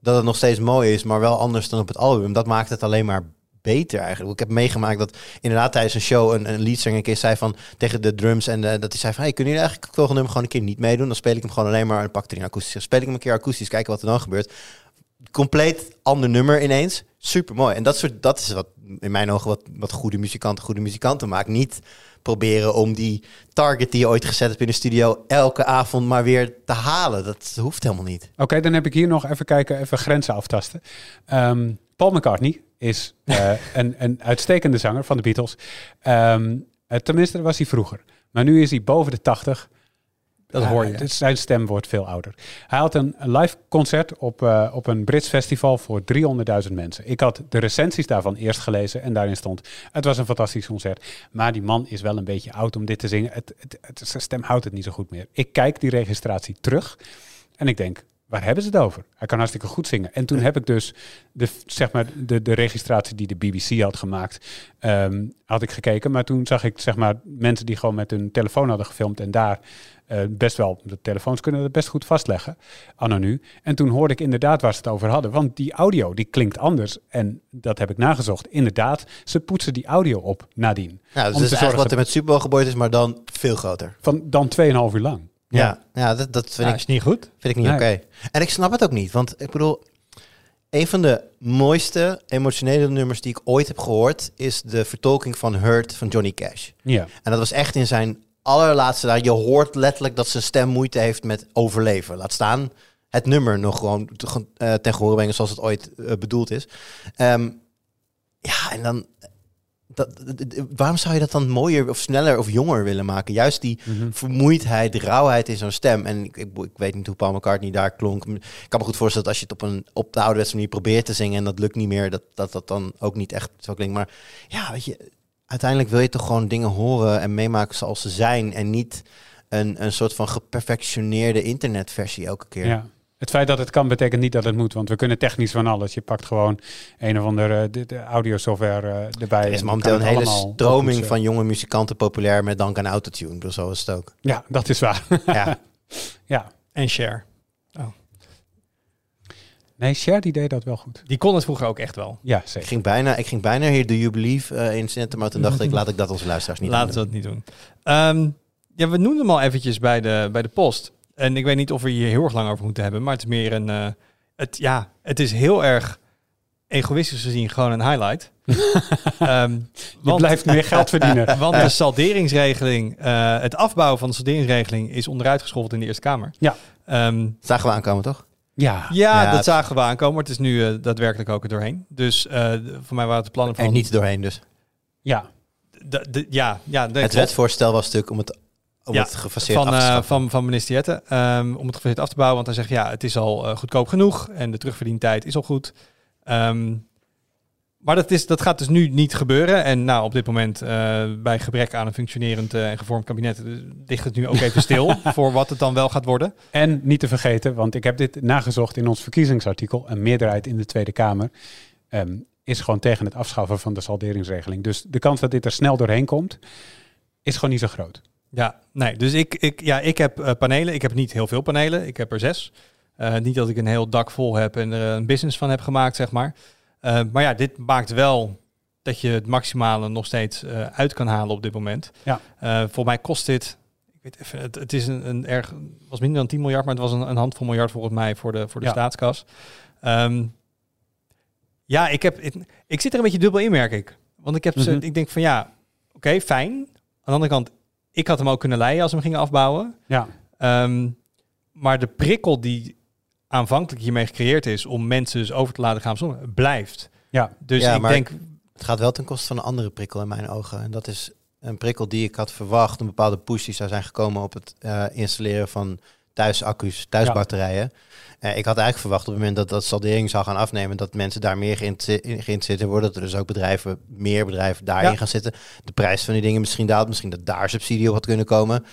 Dat het nog steeds mooi is, maar wel anders dan op het album. Dat maakt het alleen maar beter eigenlijk. Ik heb meegemaakt dat inderdaad tijdens een show een, een leadzanger een keer zei van tegen de drums en eh, dat hij zei van hey, kunnen jullie eigenlijk het volgende nummer gewoon een keer niet meedoen? Dan speel ik hem gewoon alleen maar en pak er een akoestisch. Speel ik hem een keer akoestisch, kijken wat er dan gebeurt. Compleet ander nummer ineens. Super mooi. En dat soort dat is wat in mijn ogen wat, wat goede muzikanten goede muzikanten maakt. Niet proberen om die target die je ooit gezet hebt in de studio elke avond maar weer te halen. Dat hoeft helemaal niet. Oké, dan heb ik hier nog even kijken, even grenzen aftasten. Ehm, Paul McCartney is eh, een, een uitstekende zanger van de Beatles. Ehm, eh, tenminste, was hij vroeger. Maar nu is hij boven de 80. Dat hoor je. Eh, dus zijn stem wordt veel ouder. Hij had een live concert op, op een Brits festival voor 300.000 mensen. Ik had de recensies daarvan eerst gelezen en daarin stond... het was een fantastisch concert, maar die man is wel een beetje oud om dit te zingen. Het, het, het- zijn stem houdt het niet zo goed meer. Ik kijk die registratie terug en ik denk... Waar hebben ze het over? Hij kan hartstikke goed zingen. En toen heb ik dus de, zeg maar, de, de registratie die de BBC had gemaakt, ehm, had ik gekeken. Maar toen zag ik zeg maar, mensen die gewoon met hun telefoon hadden gefilmd en daar eh, best wel, de telefoons kunnen best goed vastleggen, anno nu. En toen hoorde ik inderdaad waar ze het over hadden, want die audio die klinkt anders. En dat heb ik nagezocht. Inderdaad, ze poetsen die audio op nadien. Ja, dus Om dat te is eigenlijk wat er met Super Bowl gebeurd is, maar dan veel groter. Van dan 2,5 uur lang. Ja, ja, dat, dat vind, Ja, ik, is niet goed. vind ik niet Nee. oké. En ik snap het ook niet, want ik bedoel, een van de mooiste emotionele nummers die ik ooit heb gehoord... is de vertolking van Hurt van Johnny Cash. Ja. En dat was echt in zijn allerlaatste daar. Je hoort letterlijk dat zijn stem moeite heeft met overleven. Laat staan het nummer nog gewoon te- eh, ten gehore brengen zoals het ooit eh, bedoeld is. Ehm, ja, en dan... Dat, waarom zou je dat dan mooier of sneller of jonger willen maken? Juist die Mhm. vermoeidheid, rauwheid in zo'n stem. En ik, ik, ik weet niet hoe Paul McCartney daar klonk. Ik kan me goed voorstellen dat als je het op een op de ouderwetse manier probeert te zingen en dat lukt niet meer, dat dat, dat dan ook niet echt zo klinkt. Maar ja, weet je, uiteindelijk wil je toch gewoon dingen horen en meemaken zoals ze zijn en niet een, een soort van geperfectioneerde internetversie elke keer. Ja. Het feit dat het kan betekent niet dat het moet, want we kunnen technisch van alles. Je pakt gewoon een of andere de, de audiosoftware eh, erbij. Er en is momenteel een hele stroming oppoetsen. van jonge muzikanten populair met dank aan autotune. Dus zo is het ook. Ja, dat is waar. Ja. [LAUGHS] ja. En Cher. Nee, Cher die deed dat wel goed. Die kon het vroeger ook echt wel. Ja, Ik zeker. ging bijna, ik ging bijna hier Do You Believe eh, in zitten, maar toen dacht ik, laat ik dat onze luisteraars niet Laten we doen. dat niet doen. Ehm, ja, we noemden hem al eventjes bij de, bij de post. En ik weet niet of we hier heel erg lang over moeten hebben, maar het is meer een... eh, het, ja, het is heel erg egoïstisch gezien gewoon een highlight. [LAUGHS] Ehm, Je want- blijft meer geld verdienen. [LAUGHS] Want de salderingsregeling, eh, het afbouwen van de salderingsregeling is onderuit geschoven in de Eerste Kamer. Ja. Ehm, Dat zagen we aankomen, toch? Ja. ja, Ja, dat het- zagen we aankomen, maar het is nu eh, daadwerkelijk ook er doorheen. Dus eh, voor mij waren het de plannen van... Er niet doorheen dus. Ja. de, de- ja, ja, nee, het klopt. wetvoorstel was natuurlijk om het, om Ja, het gefaseerd van, af te eh, schaffen. van, van minister Jette, ehm, om het gefaseerd af te bouwen. Want hij zegt, ja, het is al eh, goedkoop genoeg en de terugverdientijd is al goed. Ehm, maar dat, is, dat gaat dus nu niet gebeuren. En nou, op dit moment, eh, bij gebrek aan een functionerend en gevormd kabinet, ligt het nu ook even stil [LAUGHS] voor wat het dan wel gaat worden. En niet te vergeten, want ik heb dit nagezocht in ons verkiezingsartikel. Een meerderheid in de Tweede Kamer ehm, is gewoon tegen het afschaffen van de salderingsregeling. Dus de kans dat dit er snel doorheen komt, is gewoon niet zo groot. Ja, nee. Dus ik, ik, ja, ik heb eh, panelen. Ik heb niet heel veel panelen. Ik heb er zes. Eh, niet dat ik een heel dak vol heb en er een business van heb gemaakt, zeg maar. Eh, maar ja, dit maakt wel dat je het maximale nog steeds uit kan halen op dit moment. Ja. Voor mij kost dit, ik weet even, het, het is een, een erg, was minder dan 10 miljard, maar het was een, een handvol miljard volgens mij voor de, voor de Ja. staatskas. Ehm, ja, ik, heb, ik, ik zit er een beetje dubbel in, merk ik. Want ik, heb ze, Mhm. ik denk van ja, oké, fijn. Aan de andere kant, ik had hem ook kunnen leiden als we hem gingen afbouwen. Ja, Ehm, maar de prikkel die aanvankelijk hiermee gecreëerd is om mensen dus over te laten gaan zonnen, blijft. ja. Dus Ja, ik maar- denk, Het gaat wel ten koste van een andere prikkel in mijn ogen. En dat is een prikkel die ik had verwacht. Een bepaalde push die zou zijn gekomen op het eh, installeren van thuisaccu's, thuisbatterijen. Eh, ik had eigenlijk verwacht op het moment dat dat saldering zou gaan afnemen, dat mensen daar meer in geïnteresseerd in worden. Dat er dus ook bedrijven, meer bedrijven daarin Ja. gaan zitten. De prijs van die dingen misschien daalt. Misschien dat daar subsidie op had kunnen komen.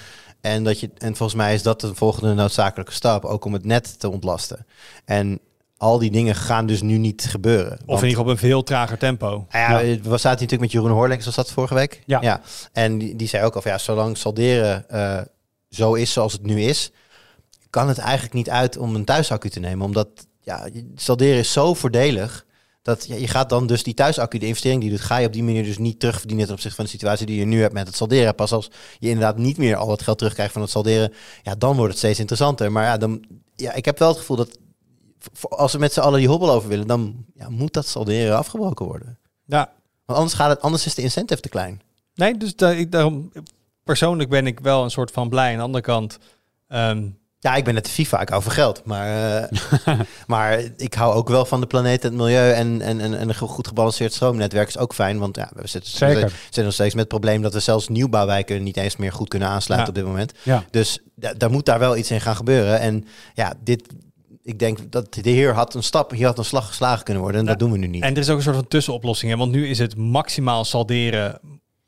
En, dat je, en volgens mij is dat de volgende noodzakelijke stap, ook om het net te ontlasten. En al die dingen gaan dus nu niet gebeuren. of Want- in ieder geval op een veel trager tempo. ja, we zaten natuurlijk met Jeroen Hoorlek, zoals dat vorige week. Ja. En die, die zei ook al ja, zolang salderen eh, zo is zoals het nu is, kan het eigenlijk niet uit om een thuisaccu te nemen. Omdat ja, je- salderen is zo voordelig. Dat ja, je gaat dan dus die thuisaccu, de investering die je doet, ga je op die manier dus niet terugverdienen ten opzichte van de situatie die je nu hebt met het salderen. Pas als je inderdaad niet meer al het geld terugkrijgt van het salderen, ja, dan wordt het steeds interessanter. Maar ja, dan, ja ik heb wel het gevoel dat als we met z'n allen die hobbel over willen, dan ja, moet dat salderen afgebroken worden. Ja, Want anders, gaat het, anders is de incentive te klein. nee, dus da- ik, daarom, persoonlijk ben ik wel een soort van blij. Aan de andere kant, ehm, Ja, ik ben net de FIFA, ik hou van geld. Maar, eh, [LAUGHS] maar ik hou ook wel van de planeet en het milieu. En, en, en, en een goed gebalanceerd stroomnetwerk is ook fijn. Want ja, we zitten, Zeker. we zitten nog steeds met het probleem dat we zelfs nieuwbouwwijken niet eens meer goed kunnen aansluiten Ja. op dit moment. Ja. Dus da- daar moet daar wel iets in gaan gebeuren. En ja, dit, ik denk dat de heer had een stap, hier had een slag geslagen kunnen worden. En Ja. dat doen we nu niet. En er is ook een soort van tussenoplossing. Hè? Want nu is het maximaal salderen.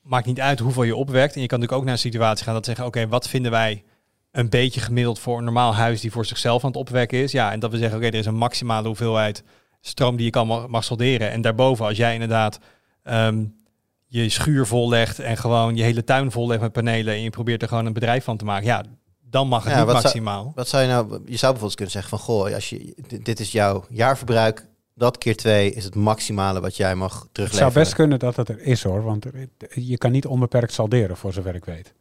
Maakt niet uit hoeveel je opwerkt. En je kan natuurlijk ook naar een situatie gaan dat zeggen: oké, wat vinden wij een beetje gemiddeld voor een normaal huis die voor zichzelf aan het opwekken is? Ja, en dat we zeggen: oké, er is een maximale hoeveelheid stroom die je kan mag, mag salderen. En daarboven, als jij inderdaad ehm, je schuur vol legt en gewoon je hele tuin vol legt met panelen en je probeert er gewoon een bedrijf van te maken, ja, dan mag het Ja, niet wat zou- maximaal. Wat zou je nou, je zou bijvoorbeeld kunnen zeggen van, goh, als je, dit, dit is jouw jaarverbruik. Dat keer twee is het maximale wat jij mag Het terugleveren. zou best kunnen dat het er is hoor, want je kan niet onbeperkt salderen voor zover ik weet.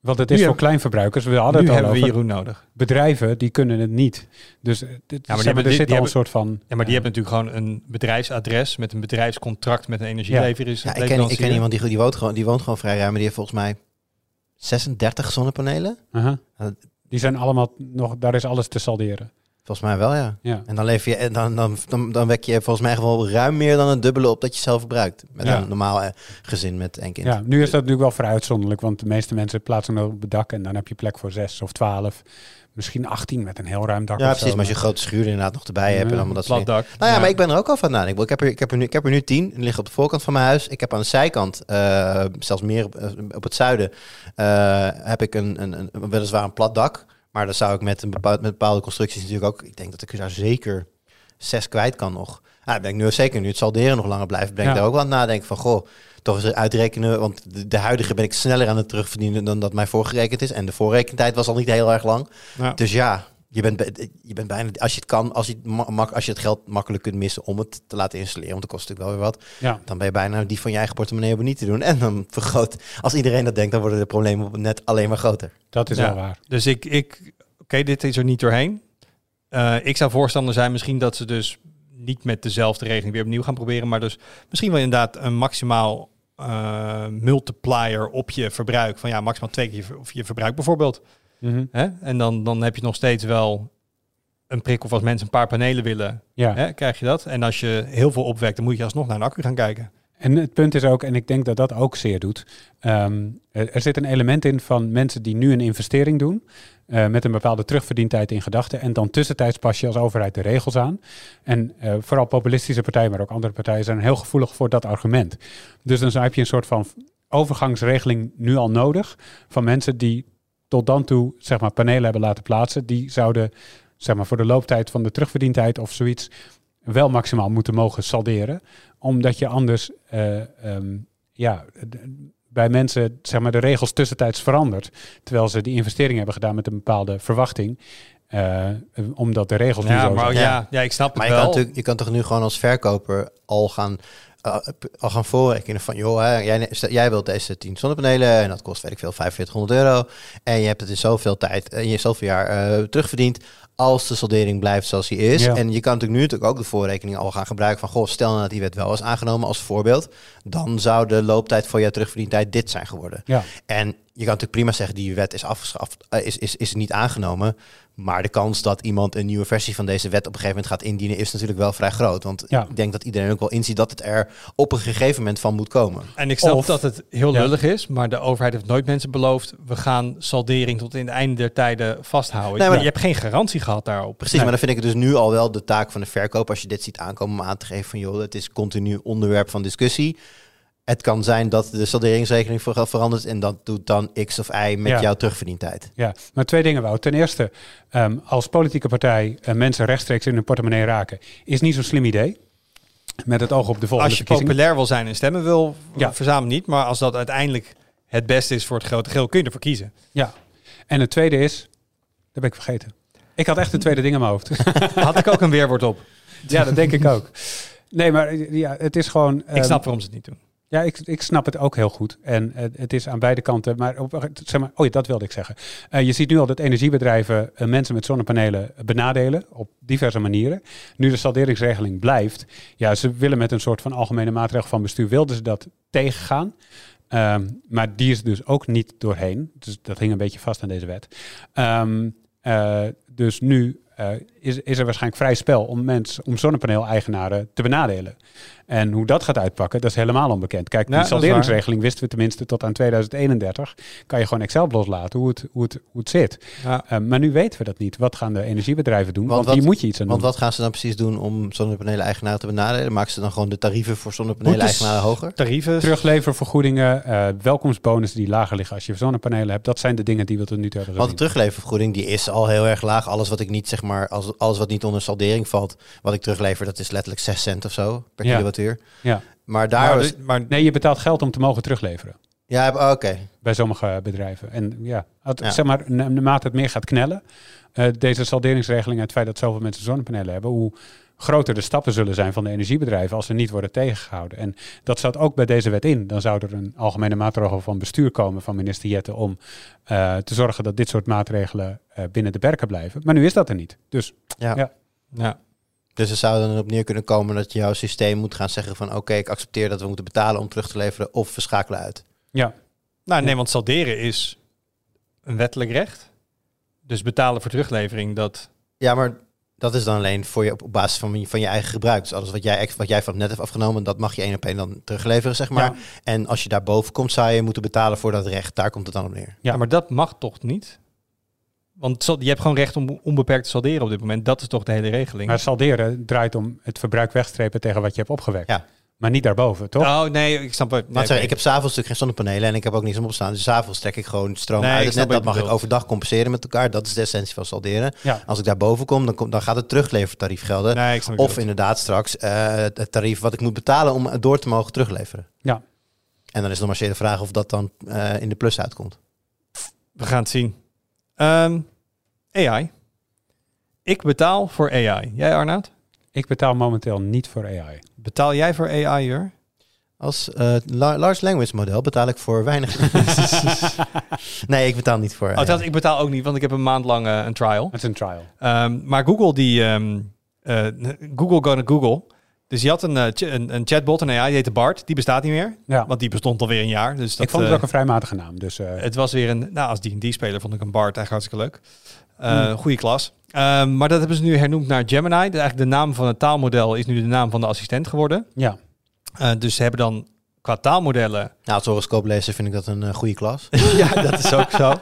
Want het Nu is voor kleinverbruikers. We hadden nu het al hebben we. Bedrijven nodig. Bedrijven die kunnen het niet. Dus eh, dit, die zeg maar, hebben er dit- zit die al een soort van. Ja, maar die hebben natuurlijk gewoon een bedrijfsadres met een bedrijfscontract met een Ja, energieleverancier. ik, ken, ik ken iemand die, die, woont gewoon, die woont gewoon vrij ruim, maar die heeft volgens mij 36 zonnepanelen. aha. Uh, Die zijn allemaal nog. Daar is alles te salderen. Volgens mij wel, ja. Ja. En dan, leef je, en dan, dan, dan, dan wek je volgens mij gewoon ruim meer dan het dubbele op dat je zelf verbruikt. Met Ja. een normaal eh, gezin met één kind. Ja, nu is dat natuurlijk wel vrij uitzonderlijk, want de meeste mensen plaatsen het op het dak en dan heb je plek voor zes of twaalf, misschien 18 met een heel ruim dak. Ja, precies. zo. Maar als je een grote schuur er inderdaad nog erbij hebt Ja, en allemaal dat Plat dak. Nou ja, maar ik ben er ook al van aan. Ik, heb er, ik, heb er nu, ik heb er nu tien. Die liggen op de voorkant van mijn huis. Ik heb aan de zijkant, eh, zelfs meer op, eh, op het zuiden, heb ik een, een, een, weliswaar een plat dak. Maar dan zou ik met, een bepaald, met bepaalde constructies natuurlijk ook... Ik denk dat ik er daar zeker zes kwijt kan nog. Dan ben ik nu zeker, nu het salderen nog langer blijft, ben ik Ja. daar ook wel aan nadenken van... Goh, toch eens uitrekenen, want de, de huidige ben ik sneller aan het terugverdienen dan dat mij voorgerekend is. En de voorrekentijd was al niet heel erg lang. Ja. Dus ja, je bent, be- je bent bijna, als je het kan, als je het, ma- mak- als je het geld makkelijk kunt missen om het te laten installeren, want dat kost natuurlijk wel weer wat, Ja, dan ben je bijna die van je eigen portemonnee hebben niet te doen. En dan vergroot, als iedereen dat denkt, dan worden de problemen op het net alleen maar groter. dat is Ja. wel waar. Dus ik, ik oké, dit is er niet doorheen. Eh, ik zou voorstander zijn misschien dat ze dus niet met dezelfde regeling weer opnieuw gaan proberen, maar dus misschien wel inderdaad een maximaal eh, multiplier op je verbruik. Van ja, maximaal twee keer je, of je verbruik bijvoorbeeld. Mhm. Hè? En dan, dan heb je nog steeds wel een prikkel of als mensen een paar panelen willen, Ja. hè, krijg je dat. En als je heel veel opwekt, dan moet je alsnog naar een accu gaan kijken. En het punt is ook, en ik denk dat dat ook zeer doet, ehm, er, er zit een element in van mensen die nu een investering doen, eh, met een bepaalde terugverdientijd in gedachten, en dan tussentijds pas je als overheid de regels aan. En eh, vooral populistische partijen, maar ook andere partijen zijn heel gevoelig voor dat argument. Dus dan heb je een soort van overgangsregeling nu al nodig van mensen die tot dan toe zeg maar, panelen hebben laten plaatsen. Die zouden zeg maar, voor de looptijd van de terugverdientijd of zoiets wel maximaal moeten mogen salderen. Omdat je anders eh, ehm, ja, bij mensen zeg maar, de regels tussentijds verandert. Terwijl ze die investering hebben gedaan met een bepaalde verwachting. eh, omdat de regels nu Ja, zo maar zijn. ja, ja, ik snap het Maar je wel. kan, natuurlijk, je kan toch nu gewoon als verkoper al gaan, al gaan voorrekenen van, joh, hè, jij, jij wilt deze 10 zonnepanelen en dat kost, weet ik veel, 4500 euro. En je hebt het in zoveel tijd, en je hebt zoveel jaar eh, terugverdiend als de soldering blijft zoals die is. Ja. En je kan natuurlijk nu natuurlijk ook de voorrekening al gaan gebruiken van, goh, stel nou dat die wet wel was aangenomen als voorbeeld, dan zou de looptijd voor jouw terugverdientijd dit zijn geworden. Ja. En je kan natuurlijk prima zeggen, die wet is afgeschaft, eh, is, is, is niet aangenomen. Maar de kans dat iemand een nieuwe versie van deze wet op een gegeven moment gaat indienen, is natuurlijk wel vrij groot. Want Ja. ik denk dat iedereen ook wel inziet dat het er op een gegeven moment van moet komen. En ik snap Of- dat het heel Ja. lullig is, maar de overheid heeft nooit mensen beloofd. We gaan saldering tot in het einde der tijden vasthouden. Nee, maar- je hebt geen garantie gehad daarop. Precies, Nee. maar dan vind ik het dus nu al wel de taak van de verkoop, als je dit ziet aankomen, om aan te geven van joh, het is continu onderwerp van discussie. Het kan zijn dat de salderingsregeling ver- verandert en dat doet dan X of Y met Ja. jouw terugverdientijd. Ja, maar twee dingen wou. Ten eerste, ehm, als politieke partij eh, mensen rechtstreeks in hun portemonnee raken, is niet zo'n slim idee. Met het oog op de volgende Als je populair wil zijn en stemmen wil Ja. verzamelen niet. Maar als dat uiteindelijk het beste is voor het grote geheel, kun je ervoor kiezen. Ja. En het tweede is, dat ben ik vergeten. Ik had echt de tweede ding in mijn hoofd. [LAUGHS] Had ik ook een weerwoord op. ja, dat denk ik ook. Nee, maar ja, het is gewoon. Ik ehm, snap waarom ze het niet doen. Ja, ik, ik snap het ook heel goed. En eh, het is aan beide kanten. Maar, op, zeg maar oh ja, dat wilde ik zeggen. Eh, je ziet nu al dat energiebedrijven eh, mensen met zonnepanelen benadelen op diverse manieren. Nu de salderingsregeling blijft. Ja, ze willen met een soort van algemene maatregel van bestuur wilden ze dat tegengaan. Ehm, maar die is dus ook niet doorheen. Dus dat hing een beetje vast aan deze wet. Ehm, eh, dus nu is, is er waarschijnlijk vrij spel om mensen, om zonnepaneel-eigenaren te benadelen. En hoe dat gaat uitpakken, dat is helemaal onbekend. Kijk, Ja, die salderingsregeling wisten we tenminste tot aan 2031. Kan je gewoon Excel loslaten hoe het, hoe het, hoe het zit. Ja. Eh, maar nu weten we dat niet. Wat gaan de energiebedrijven doen? Want Want, wat- hier moet je iets aan Want doen. wat gaan ze dan precies doen om zonnepanelen-eigenaren te benadelen? Maken ze dan gewoon de tarieven voor zonnepanelen-eigenaren hoger? Tarieven. Terugleververgoedingen, eh welkomstbonussen die lager liggen als je zonnepanelen hebt. Dat zijn de dingen die we tot nu toe hebben Want de terugleververgoeding die is al heel erg laag. Alles wat ik niet zeg maar, als, alles wat niet onder saldering valt, wat ik teruglever, dat is letterlijk 6 cent of zo per Ja. kilowattuur. Ja. Maar daar maar, was, maar Nee, je betaalt geld om te mogen terugleveren. ja, oh, oké. bij sommige bedrijven. En ja, het, Ja. zeg maar, na- naarmate het meer gaat knellen, eh, deze salderingsregeling en het feit dat zoveel mensen zonnepanelen hebben, hoe, groter de stappen zullen zijn van de energiebedrijven als ze niet worden tegengehouden. En dat staat ook bij deze wet in. Dan zou er een algemene maatregel van bestuur komen van minister Jette om eh, te zorgen dat dit soort maatregelen eh, binnen de perken blijven. Maar nu is dat er niet. Dus Ja. Ja. Ja. Dus het zou dan erop neer kunnen komen dat jouw systeem moet gaan zeggen van oké, ik accepteer dat we moeten betalen om terug te leveren of we schakelen uit. ja, Nou, nee, want salderen is een wettelijk recht. Dus betalen voor teruglevering, dat... Ja, maar dat is dan alleen voor je op op basis van je, van je eigen gebruik. Dus alles wat jij, wat jij van het net hebt afgenomen, dat mag je één op één dan terugleveren, zeg maar. Ja. En als je daarboven komt, zou je moeten betalen voor dat recht. Daar komt het dan op neer. Ja, maar dat mag toch niet? Want je hebt gewoon recht om onbeperkt te salderen op dit moment. Dat is toch de hele regeling? maar salderen draait om het verbruik wegstrepen tegen wat je hebt opgewekt. Ja. Maar niet daarboven, toch? Oh, nee, ik snap het. Maar Nee, zeg, ik heb s'avonds natuurlijk geen zonnepanelen en ik heb ook niks om op te staan. Dus s'avonds trek ik gewoon stroom Nee, uit net. Dat mag ik overdag compenseren met elkaar. Dat is de essentie van salderen. Ja. Als ik daarboven kom, dan, kom, dan gaat het teruglevertarief gelden. Nee, ik snap wat je Of bedoelt. inderdaad straks eh, het tarief wat ik moet betalen om het door te mogen terugleveren. Ja. En dan is nog maar zeer de vraag of dat dan eh, in de plus uitkomt. We gaan het zien. Ehm, AI. Ik betaal voor AI. Jij, Arnoud? Ik betaal momenteel niet voor AI. Betaal jij voor AI, Jur? Als eh, la- large language model betaal ik voor weinig. [LAUGHS] nee, ik betaal niet voor. Oh, ik betaal ook niet, want ik heb een maand lang eh, een trial. Het is een trial. Ehm, maar Google, die... ehm, eh, Google gonna Google. Dus die had een, ch- een, een chatbot, een AI, die heette Bart. Die bestaat niet meer, Ja. want die bestond alweer een jaar. Dus dat, ik vond het ook een vrij matige naam. Dus eh, Het was weer een, nou als D&D-speler vond ik een Bart eigenlijk hartstikke leuk. Eh Goede klas. Ehm, maar dat hebben ze nu hernoemd naar Gemini. Dus eigenlijk de naam van het taalmodel is nu de naam van de assistent geworden. ja. Eh, dus ze hebben dan qua taalmodellen... Nou, als horoscoop lezen vind ik dat een eh, goede klas. [LAUGHS] ja, dat is ook zo.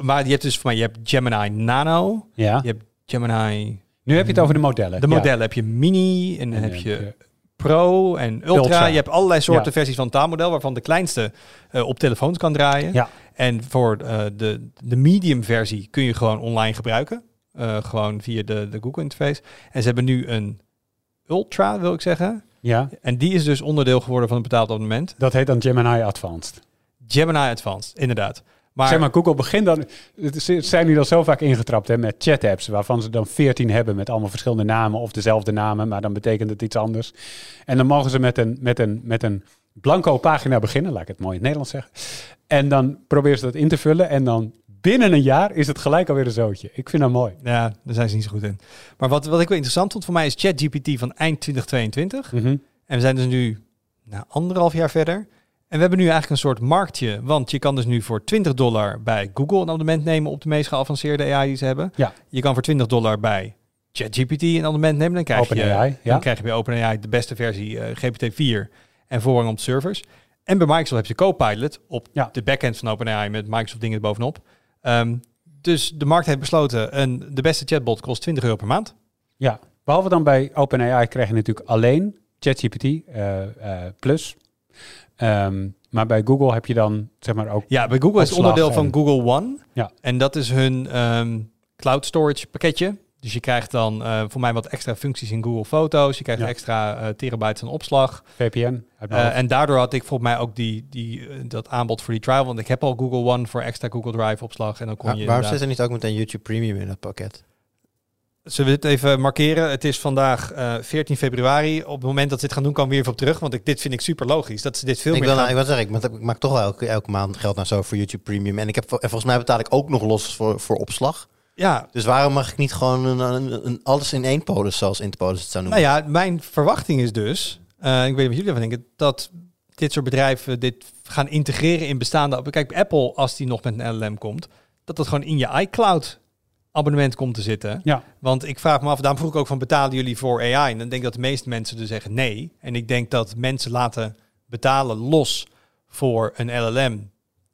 Maar je hebt dus voor mij, je hebt Gemini Nano, ja. je hebt Gemini... Nu heb je het over de modellen. De Ja. modellen heb je Mini en dan heb je Pro en Ultra. Ultra. Je hebt allerlei soorten Ja. versies van het taalmodel, waarvan de kleinste eh, op telefoons kan draaien. Ja. En voor eh, de, de medium versie kun je gewoon online gebruiken. Eh, gewoon via de, de Google interface. En ze hebben nu een Ultra, wil ik zeggen. ja, En die is dus onderdeel geworden van het betaald abonnement. dat heet dan Gemini Advanced. Gemini Advanced, inderdaad. Maar, zeg maar, Google begint dan... Ze zijn nu al zo vaak ingetrapt hè, met chat-apps... waarvan ze dan 14 hebben met allemaal verschillende namen... of dezelfde namen, maar dan betekent het iets anders. En dan mogen ze met een, met een, met een blanco pagina beginnen... laat ik het mooi in het Nederlands zeggen. En dan proberen ze dat in te vullen... en dan binnen een jaar is het gelijk alweer een zootje. Ik vind dat mooi. ja, daar zijn ze niet zo goed in. Maar wat, wat ik wel interessant vond voor mij is ChatGPT van eind 2022. Mhm. En we zijn dus nu nou, anderhalf jaar verder. En we hebben nu eigenlijk een soort marktje. Want je kan dus nu voor 20 dollar bij Google een abonnement nemen op de meest geavanceerde AI die ze hebben. Ja. Je kan voor 20 dollar bij ChatGPT een abonnement nemen. Dan krijg, je, ja. dan krijg je bij OpenAI de beste versie eh, GPT-4 en voorrang op servers. En bij Microsoft heb je Copilot op Ja. de backend van OpenAI met Microsoft dingen bovenop. Ehm, dus de markt heeft besloten, een, de beste chatbot kost 20 euro per maand. Ja, behalve dan bij OpenAI krijg je natuurlijk alleen ChatGPT eh, eh, Plus. Ehm, maar bij Google heb je dan zeg maar ook... Ja, bij Google is onderdeel van en- Google One. Ja. En dat is hun ehm, cloud storage pakketje. Dus je krijgt dan eh, voor mij wat extra functies in Google Foto's. Je krijgt Ja. extra eh, terabytes aan opslag. VPN. Eh, en daardoor had ik volgens mij ook die, die, dat aanbod voor die trial. Want ik heb al Google One voor extra Google Drive opslag. En dan kon je waarom inderdaad- zit er niet ook meteen YouTube Premium in dat pakket? Zullen we dit even markeren? Het is vandaag eh 14 februari. Op het moment dat ze dit gaan doen, kan we weer even op terug. Want ik, dit vind ik super logisch. Dat ze dit veel Ik meer wil, gaan... nou, ik wil zeggen, ik, maak- ik maak toch wel elke, elke maand geld naar zo voor YouTube Premium. En ik heb, en volgens mij betaal ik ook nog los voor, voor opslag. Ja, Dus waarom mag ik niet gewoon een, een, een- alles in één polis, zoals Interpolis het zou Nou noemen? ja, mijn verwachting is dus, eh, ik weet niet wat jullie ervan denken, dat dit soort bedrijven dit gaan integreren in bestaande... Kijk, Apple, als die nog met een LLM komt, dat dat gewoon in je iCloud abonnement komt te zitten. Ja. Want ik vraag me af, daarom vroeg ik ook van betalen jullie voor AI? En dan denk ik dat de meeste mensen dus zeggen nee. En ik denk dat mensen laten betalen los voor een LLM,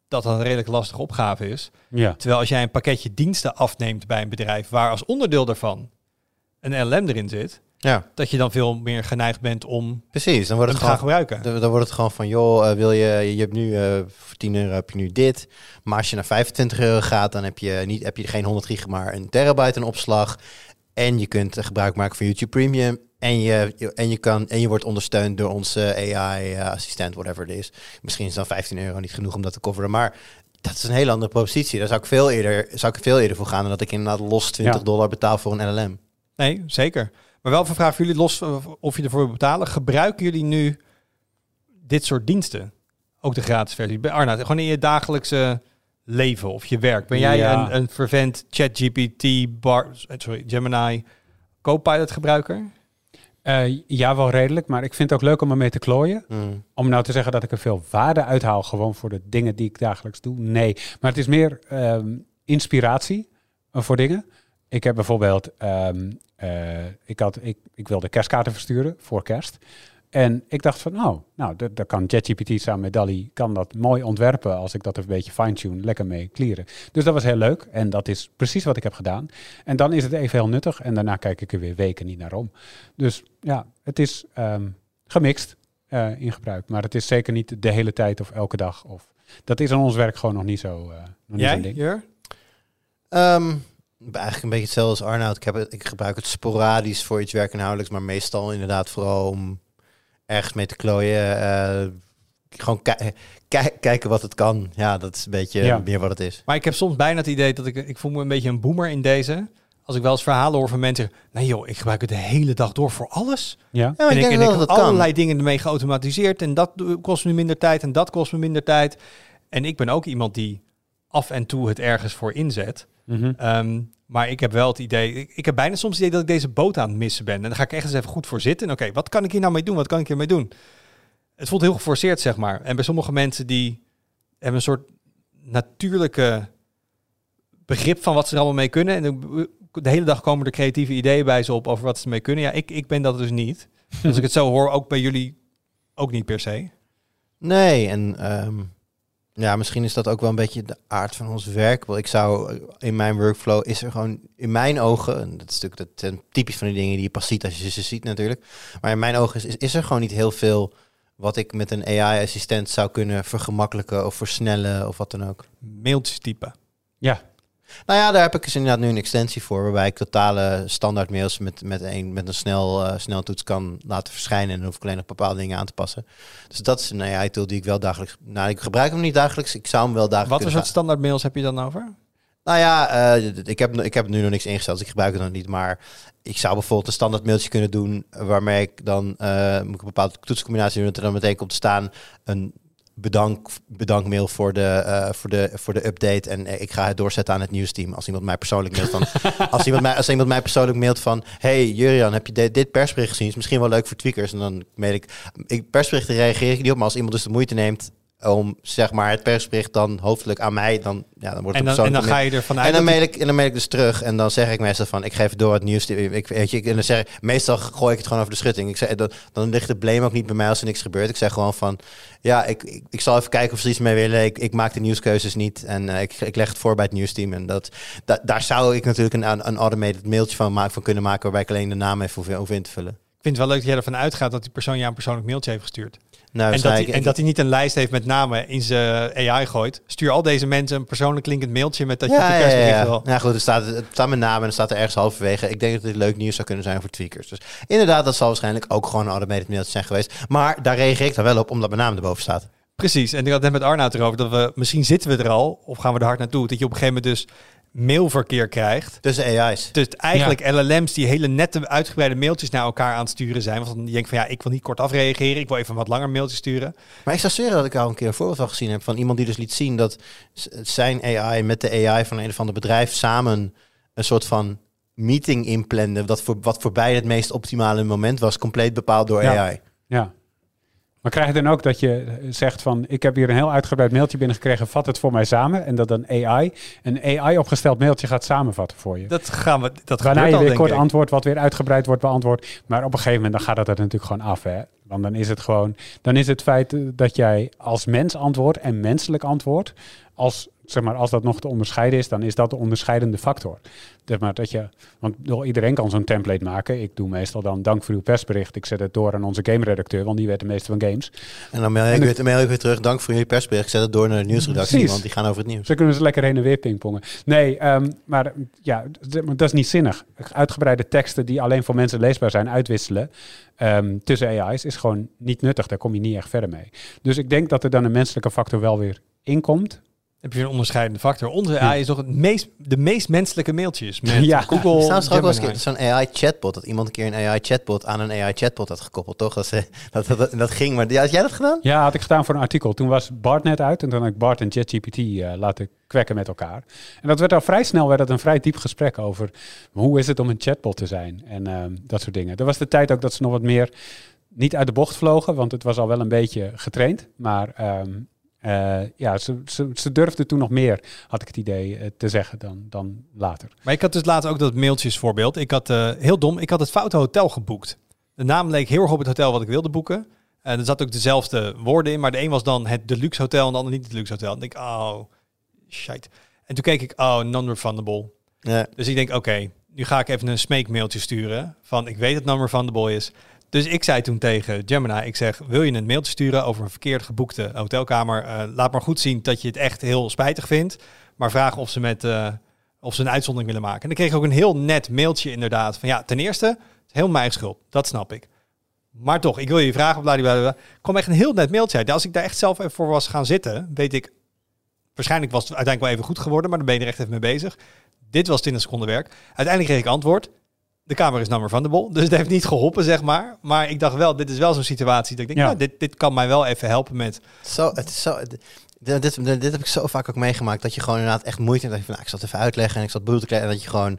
dat dat een redelijk lastige opgave is. ja. Terwijl als jij een pakketje diensten afneemt bij een bedrijf waar als onderdeel daarvan een LLM erin zit, Ja, dat je dan veel meer geneigd bent om precies. Dan wordt het gaan gewoon gebruiken. Dan, dan wordt het gewoon van, joh, eh, wil je, je hebt nu eh, voor 10 euro heb je nu dit. Maar als je naar 25 euro gaat, dan heb je, niet, heb je geen 100 gig, maar een terabyte in opslag. En je kunt gebruik maken van YouTube Premium. En je, je- en je, kan, en je wordt ondersteund door onze AI-assistent, whatever het is. Misschien is dan 15 euro niet genoeg om dat te coveren. Maar dat is een hele andere propositie. Daar zou ik veel eerder, zou ik veel eerder voor gaan dan dat ik inderdaad los 20 Ja. dollar betaal voor een LLM. Nee, zeker. Maar wel een vraag voor jullie, los eh, of je ervoor wil betalen. Gebruiken jullie nu dit soort diensten? Ook de gratis versie. Bij Arna, gewoon in je dagelijkse leven of je werk. Ben jij Ja. een, een fervent ChatGPT, bar, sorry, Gemini, Copilot gebruiker? Eh, ja, wel redelijk, maar ik vind het ook leuk om ermee te klooien. Mm. Om nou te zeggen dat ik er veel waarde uithaal, gewoon voor de dingen die ik dagelijks doe. Nee, maar het is meer ehm, inspiratie eh, voor dingen. Ik heb bijvoorbeeld, ehm, eh, ik, had, ik, ik wilde kerstkaarten versturen voor kerst. En ik dacht van, oh, nou, dat, dat kan ChatGPT samen met DALI, kan dat mooi ontwerpen als ik dat een beetje fine-tune, lekker mee clearen. Dus dat was heel leuk en dat is precies wat ik heb gedaan. En dan is het even heel nuttig en daarna kijk ik er weer weken niet naar om. Dus ja, het is ehm, gemixt eh, in gebruik, maar het is zeker niet de hele tijd of elke dag. Of, dat is aan ons werk gewoon nog niet zo, eh nog niet Jij, ding. Ehm, ik ben eigenlijk een beetje hetzelfde als Arnoud. Ik, heb het, ik gebruik het sporadisch voor iets werkinhoudelijks, maar meestal inderdaad vooral om ergens mee te klooien. eh, gewoon ki- ki- kijken wat het kan. Ja, dat is een beetje Ja. meer wat het is. Maar ik heb soms bijna het idee dat ik, ik voel me een beetje een boomer in deze. Als ik wel eens verhalen hoor van mensen, nee joh, ik gebruik het de hele dag door voor alles. Ja, en ik denk en wel ik dat heb kan. allerlei dingen ermee geautomatiseerd en dat kost me minder tijd en dat kost me minder tijd. En ik ben ook iemand die af en toe het ergens voor inzet. Mhm. Ehm, maar ik heb wel het idee, ik, ik heb bijna soms het idee dat ik deze boot aan het missen ben. En dan ga ik echt eens even goed voor zitten. En Oké, wat kan ik hier nou mee doen? Wat kan ik hiermee doen? Het voelt heel geforceerd, zeg maar. En bij sommige mensen die hebben een soort natuurlijke begrip van wat ze er allemaal mee kunnen. En de, de hele dag komen er creatieve ideeën bij ze op over wat ze ermee kunnen. Ja, ik, ik ben dat dus niet. [LAUGHS] Als ik het zo hoor, ook bij jullie ook niet per se. Nee, en ehm, ja, misschien is dat ook wel een beetje de aard van ons werk. Want ik zou in mijn workflow is er gewoon in mijn ogen, en dat is natuurlijk dat zijn typisch van die dingen die je pas ziet als je ze ziet natuurlijk. Maar in mijn ogen is, is, is er gewoon niet heel veel wat ik met een AI-assistent zou kunnen vergemakkelijken of versnellen of wat dan ook. Mailtjes typen. ja. Nou ja, daar heb ik dus inderdaad nu een extensie voor, waarbij ik totale standaard mails met, met, een, met een snel, eh sneltoets kan laten verschijnen. En dan hoef ik alleen nog bepaalde dingen aan te passen. Dus dat is een AI-tool die ik wel dagelijks... Nou, ik gebruik hem niet dagelijks. Ik zou hem wel dagelijks Wat voor kunnen soort standaard mails heb je dan over? Nou ja, eh, ik, heb, ik heb nu nog niks ingesteld, dus ik gebruik het nog niet. Maar ik zou bijvoorbeeld een standaard mailtje kunnen doen... waarmee ik dan eh, moet ik een bepaalde toetscombinatie doen... dat er dan meteen komt te staan een bedank, bedankmail voor de, eh, voor, de, voor de update. En eh, ik ga het doorzetten aan het nieuwsteam. Als iemand mij persoonlijk mailt van... [LAUGHS] als, iemand mij, als iemand mij persoonlijk mailt van... Hey Jurian, heb je dit, dit persbericht gezien? Is misschien wel leuk voor tweakers. En dan mail ik... ik persberichten reageer ik niet op, maar als iemand dus de moeite neemt om zeg maar het persbericht dan hoofdelijk aan mij, dan, ja, dan wordt En het dan, en dan ga je ervan uit en dan, mail ik, en dan mail ik dus terug en dan zeg ik meestal van, ik geef door het nieuws. Ik, weet je, en dan zeg ik, meestal gooi ik het gewoon over de schutting. Ik zeg, dan, dan ligt het blame ook niet bij mij als er niks gebeurt. Ik zeg gewoon van, ja, ik, ik, ik zal even kijken of ze er iets mee willen. Ik, ik maak de nieuwskeuzes niet en eh, ik, ik leg het voor bij het nieuwsteam. En dat, da- daar zou ik natuurlijk een, een automated mailtje van, maken, van kunnen maken, waarbij ik alleen de naam even hoef, hoef in te vullen. Ik vind het wel leuk dat jij ervan uitgaat dat die persoon jou een persoonlijk mailtje heeft gestuurd. Nou, en, dat hij, en dat hij niet een lijst heeft met namen in zijn AI gooit. Stuur al deze mensen een persoonlijk klinkend mailtje met dat je ja, ja, ja, persbericht ja. wil. Nou goed, er staat, het staat mijn naam en er staat er ergens halverwege. Ik denk dat dit leuk nieuws zou kunnen zijn voor tweakers. Dus inderdaad, dat zal waarschijnlijk ook gewoon een automated mailtje zijn geweest. Maar daar reageer ik dan wel op, omdat mijn naam erboven staat. Precies. En ik had het net met Arnoud erover dat we misschien zitten we er al of gaan we er hard naartoe. Dat je op een gegeven moment dus mailverkeer krijgt. Tussen AI's. Dus eigenlijk LLM's die hele nette uitgebreide mailtjes naar elkaar aan het sturen zijn. Want dan denk je van ja, ik wil niet kortaf reageren. Ik wil even een wat langer mailtje sturen. Maar ik zou zweren dat ik al een keer een voorbeeld van gezien heb van iemand die dus liet zien dat zijn AI met de AI van een of ander bedrijf samen een soort van meeting inplannen. Dat voor, wat voor beide het meest optimale moment was, compleet bepaald door Ja. AI. Ja. Maar krijg je dan ook dat je zegt van... ik heb hier een heel uitgebreid mailtje binnengekregen... vat het voor mij samen. En dat dan AI een AI-opgesteld mailtje gaat samenvatten voor je. Dat gaan we. Dat Waarna je al, weer kort ik. antwoord, wat weer uitgebreid wordt beantwoord. Maar op een gegeven moment dan gaat dat er natuurlijk gewoon af. Hè? Want dan is het gewoon... Dan is het feit dat jij als mens antwoordt en menselijk antwoord... Als, zeg maar, als dat nog te onderscheiden is, dan is dat de onderscheidende factor. Zeg maar, dat je, want iedereen kan zo'n template maken. Ik doe meestal dan dank voor uw persbericht. Ik zet het door aan onze game-redacteur, want die weet de meeste van games. En dan mail ik, weer, dan mail ik weer terug, dank voor jullie persbericht. Ik zet het door naar de nieuwsredactie, Precies. want die gaan over het nieuws. Zo kunnen ze lekker heen en weer pingpongen. Nee, ehm, maar ja, dat is niet zinnig. Uitgebreide teksten die alleen voor mensen leesbaar zijn, uitwisselen ehm, tussen AI's is gewoon niet nuttig. Daar kom je niet echt verder mee. Dus ik denk dat er dan een menselijke factor wel weer inkomt. Heb je een onderscheidende factor. Onze AI is toch het meest, de meest menselijke mailtjes. Met [LAUGHS] Ja. Google, Er toch ook wel eens zo'n AI-chatbot. Dat iemand een keer een AI-chatbot aan een AI-chatbot had gekoppeld, toch? Dat, ze, dat, dat, dat ging, maar ja, had jij dat gedaan? Ja, had ik gedaan voor een artikel. Toen was Bart net uit en toen had ik Bart en ChatGPT eh, laten kwekken met elkaar. En dat werd al vrij snel werd het een vrij diep gesprek over hoe is het om een chatbot te zijn en ehm, dat soort dingen. Er was de tijd ook dat ze nog wat meer niet uit de bocht vlogen, want het was al wel een beetje getraind. Maar ehm, eh, ja, ze, ze, ze durfden toen nog meer, had ik het idee, eh, te zeggen dan, dan later. Maar ik had dus later ook dat mailtjesvoorbeeld. Ik had, eh, heel dom, ik had het foute hotel geboekt. De naam leek heel erg op het hotel wat ik wilde boeken. En er zat ook dezelfde woorden in, maar de een was dan het deluxe hotel en de ander niet het deluxe hotel. En ik denk, oh, shit. En toen keek ik, oh, non-refundable. Ja. Dus ik denk, oké, nu ga ik even een smeekmailtje sturen van ik weet dat non-refundable is. Dus ik zei toen tegen Gemini, ik zeg, wil je een mailtje sturen over een verkeerd geboekte hotelkamer? Eh, laat maar goed zien dat je het echt heel spijtig vindt, maar vraag of ze met eh, of ze een uitzondering willen maken. En dan kreeg ik ook een heel net mailtje inderdaad van ja, ten eerste, heel mijn schuld, dat snap ik. Maar toch, ik wil je vragen. Er kwam echt een heel net mailtje uit. Als ik daar echt zelf even voor was gaan zitten, weet ik, waarschijnlijk was het uiteindelijk wel even goed geworden, maar dan ben je er echt even mee bezig. Dit was 20 seconden werk. Uiteindelijk kreeg ik antwoord. De kamer is nummer van de bol. Dus het heeft niet geholpen, zeg maar. Maar ik dacht wel, dit is wel zo'n situatie dat ik denk, Ja. ja. dit, dit kan mij wel even helpen met... Zo, het is zo, dit, dit, heb ik zo vaak ook meegemaakt. Dat je gewoon inderdaad echt moeite hebt. Dat je van, nou, ik zal het even uitleggen en ik zal het bedoel te krijgen. En dat je gewoon...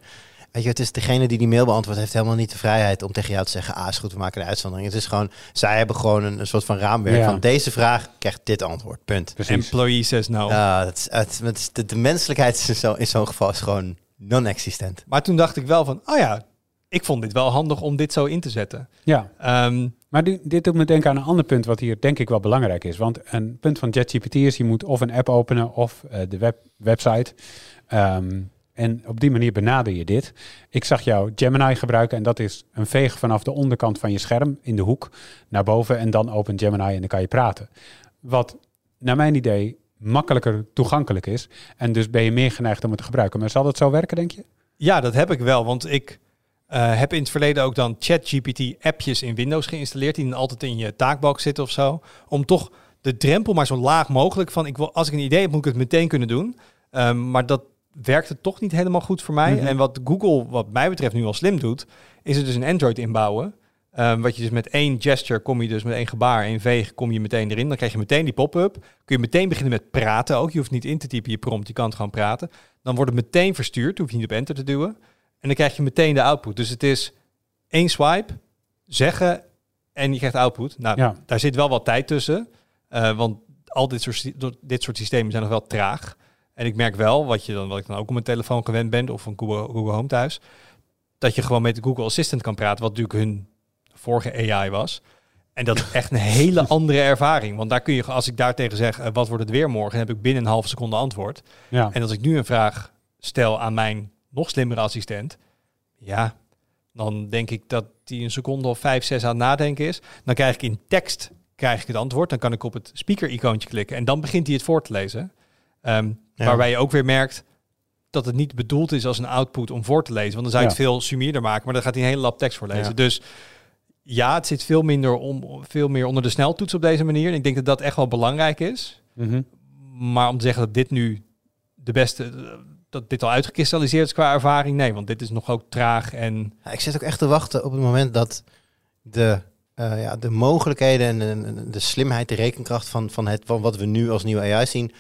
Weet je, het is degene die die mail beantwoordt, heeft helemaal niet de vrijheid om tegen jou te zeggen, ah, is goed, we maken een uitzondering. Het is gewoon, zij hebben gewoon een, een soort van raamwerk Ja. van deze vraag krijgt dit antwoord, punt. Precies. Employee says no. Ja, het, is- het, de, de menselijkheid is in zo- in zo'n geval is gewoon non-existent. Maar toen dacht ik wel van, oh ja, ik vond dit wel handig om dit zo in te zetten. Ja, Ehm, Maar di- dit doet me denken aan een ander punt wat hier denk ik wel belangrijk is. Want een punt van ChatGPT is, je moet of een app openen of eh, de web website. Ehm, en op die manier benader je dit. Ik zag jou Gemini gebruiken en dat is een veeg vanaf de onderkant van je scherm in de hoek naar boven en dan opent Gemini en dan kan je praten. Wat naar mijn idee makkelijker toegankelijk is. En dus ben je meer geneigd om het te gebruiken. Maar zal dat zo werken, denk je? ja, dat heb ik wel, want ik eh, heb in het verleden ook dan ChatGPT-appjes in Windows geïnstalleerd, die dan altijd in je taakbalk zitten of zo, om toch de drempel maar zo laag mogelijk van, ik wil, als ik een idee heb, moet ik het meteen kunnen doen. Ehm, maar dat werkte toch niet helemaal goed voor mij. Mhm. En wat Google, wat mij betreft, nu al slim doet, is er dus een Android inbouwen. Ehm, wat je dus met één gesture kom je dus met één gebaar, één veeg, kom je meteen erin. Dan krijg je meteen die pop-up. Kun je meteen beginnen met praten ook. Je hoeft niet in te typen je prompt, je kan het gewoon praten. Dan wordt het meteen verstuurd, hoef je niet op enter te duwen. En dan krijg je meteen de output. Dus het is één swipe, zeggen en je krijgt output. Nou, Ja. daar zit wel wat tijd tussen. eh, want al dit soort, dit soort systemen zijn nog wel traag. En ik merk wel, wat, je dan, wat ik dan ook op mijn telefoon gewend ben, of van Google, Google Home thuis, dat je gewoon met de Google Assistant kan praten, wat natuurlijk hun vorige AI was. En dat is echt een hele [LAUGHS] andere ervaring. Want daar kun je, als ik daar tegen zeg, eh, wat wordt het weer morgen, dan heb ik binnen een halve seconde antwoord. Ja. En als ik nu een vraag stel aan mijn nog slimmere assistent, ja, dan denk ik dat die een seconde of vijf, zes aan het nadenken is. Dan krijg ik in tekst krijg ik het antwoord. Dan kan ik op het speaker-icoontje klikken en dan begint hij het voor te lezen. Ehm, Ja. Waarbij je ook weer merkt dat het niet bedoeld is als een output om voor te lezen. Want dan zou je het veel sumierder maken, maar dan gaat hij een hele lap tekst voorlezen. Ja. Dus ja, het zit veel, minder om, veel meer onder de sneltoets op deze manier. En ik denk dat dat echt wel belangrijk is. Mhm. Maar om te zeggen dat dit nu de beste, dat dit al uitgekristalliseerd is qua ervaring, nee, want dit is nog ook traag en Ja, ik zit ook echt te wachten op het moment dat de, eh, ja, de mogelijkheden en de, de- de slimheid, de rekenkracht van, van, het, van wat we nu als nieuwe AI zien,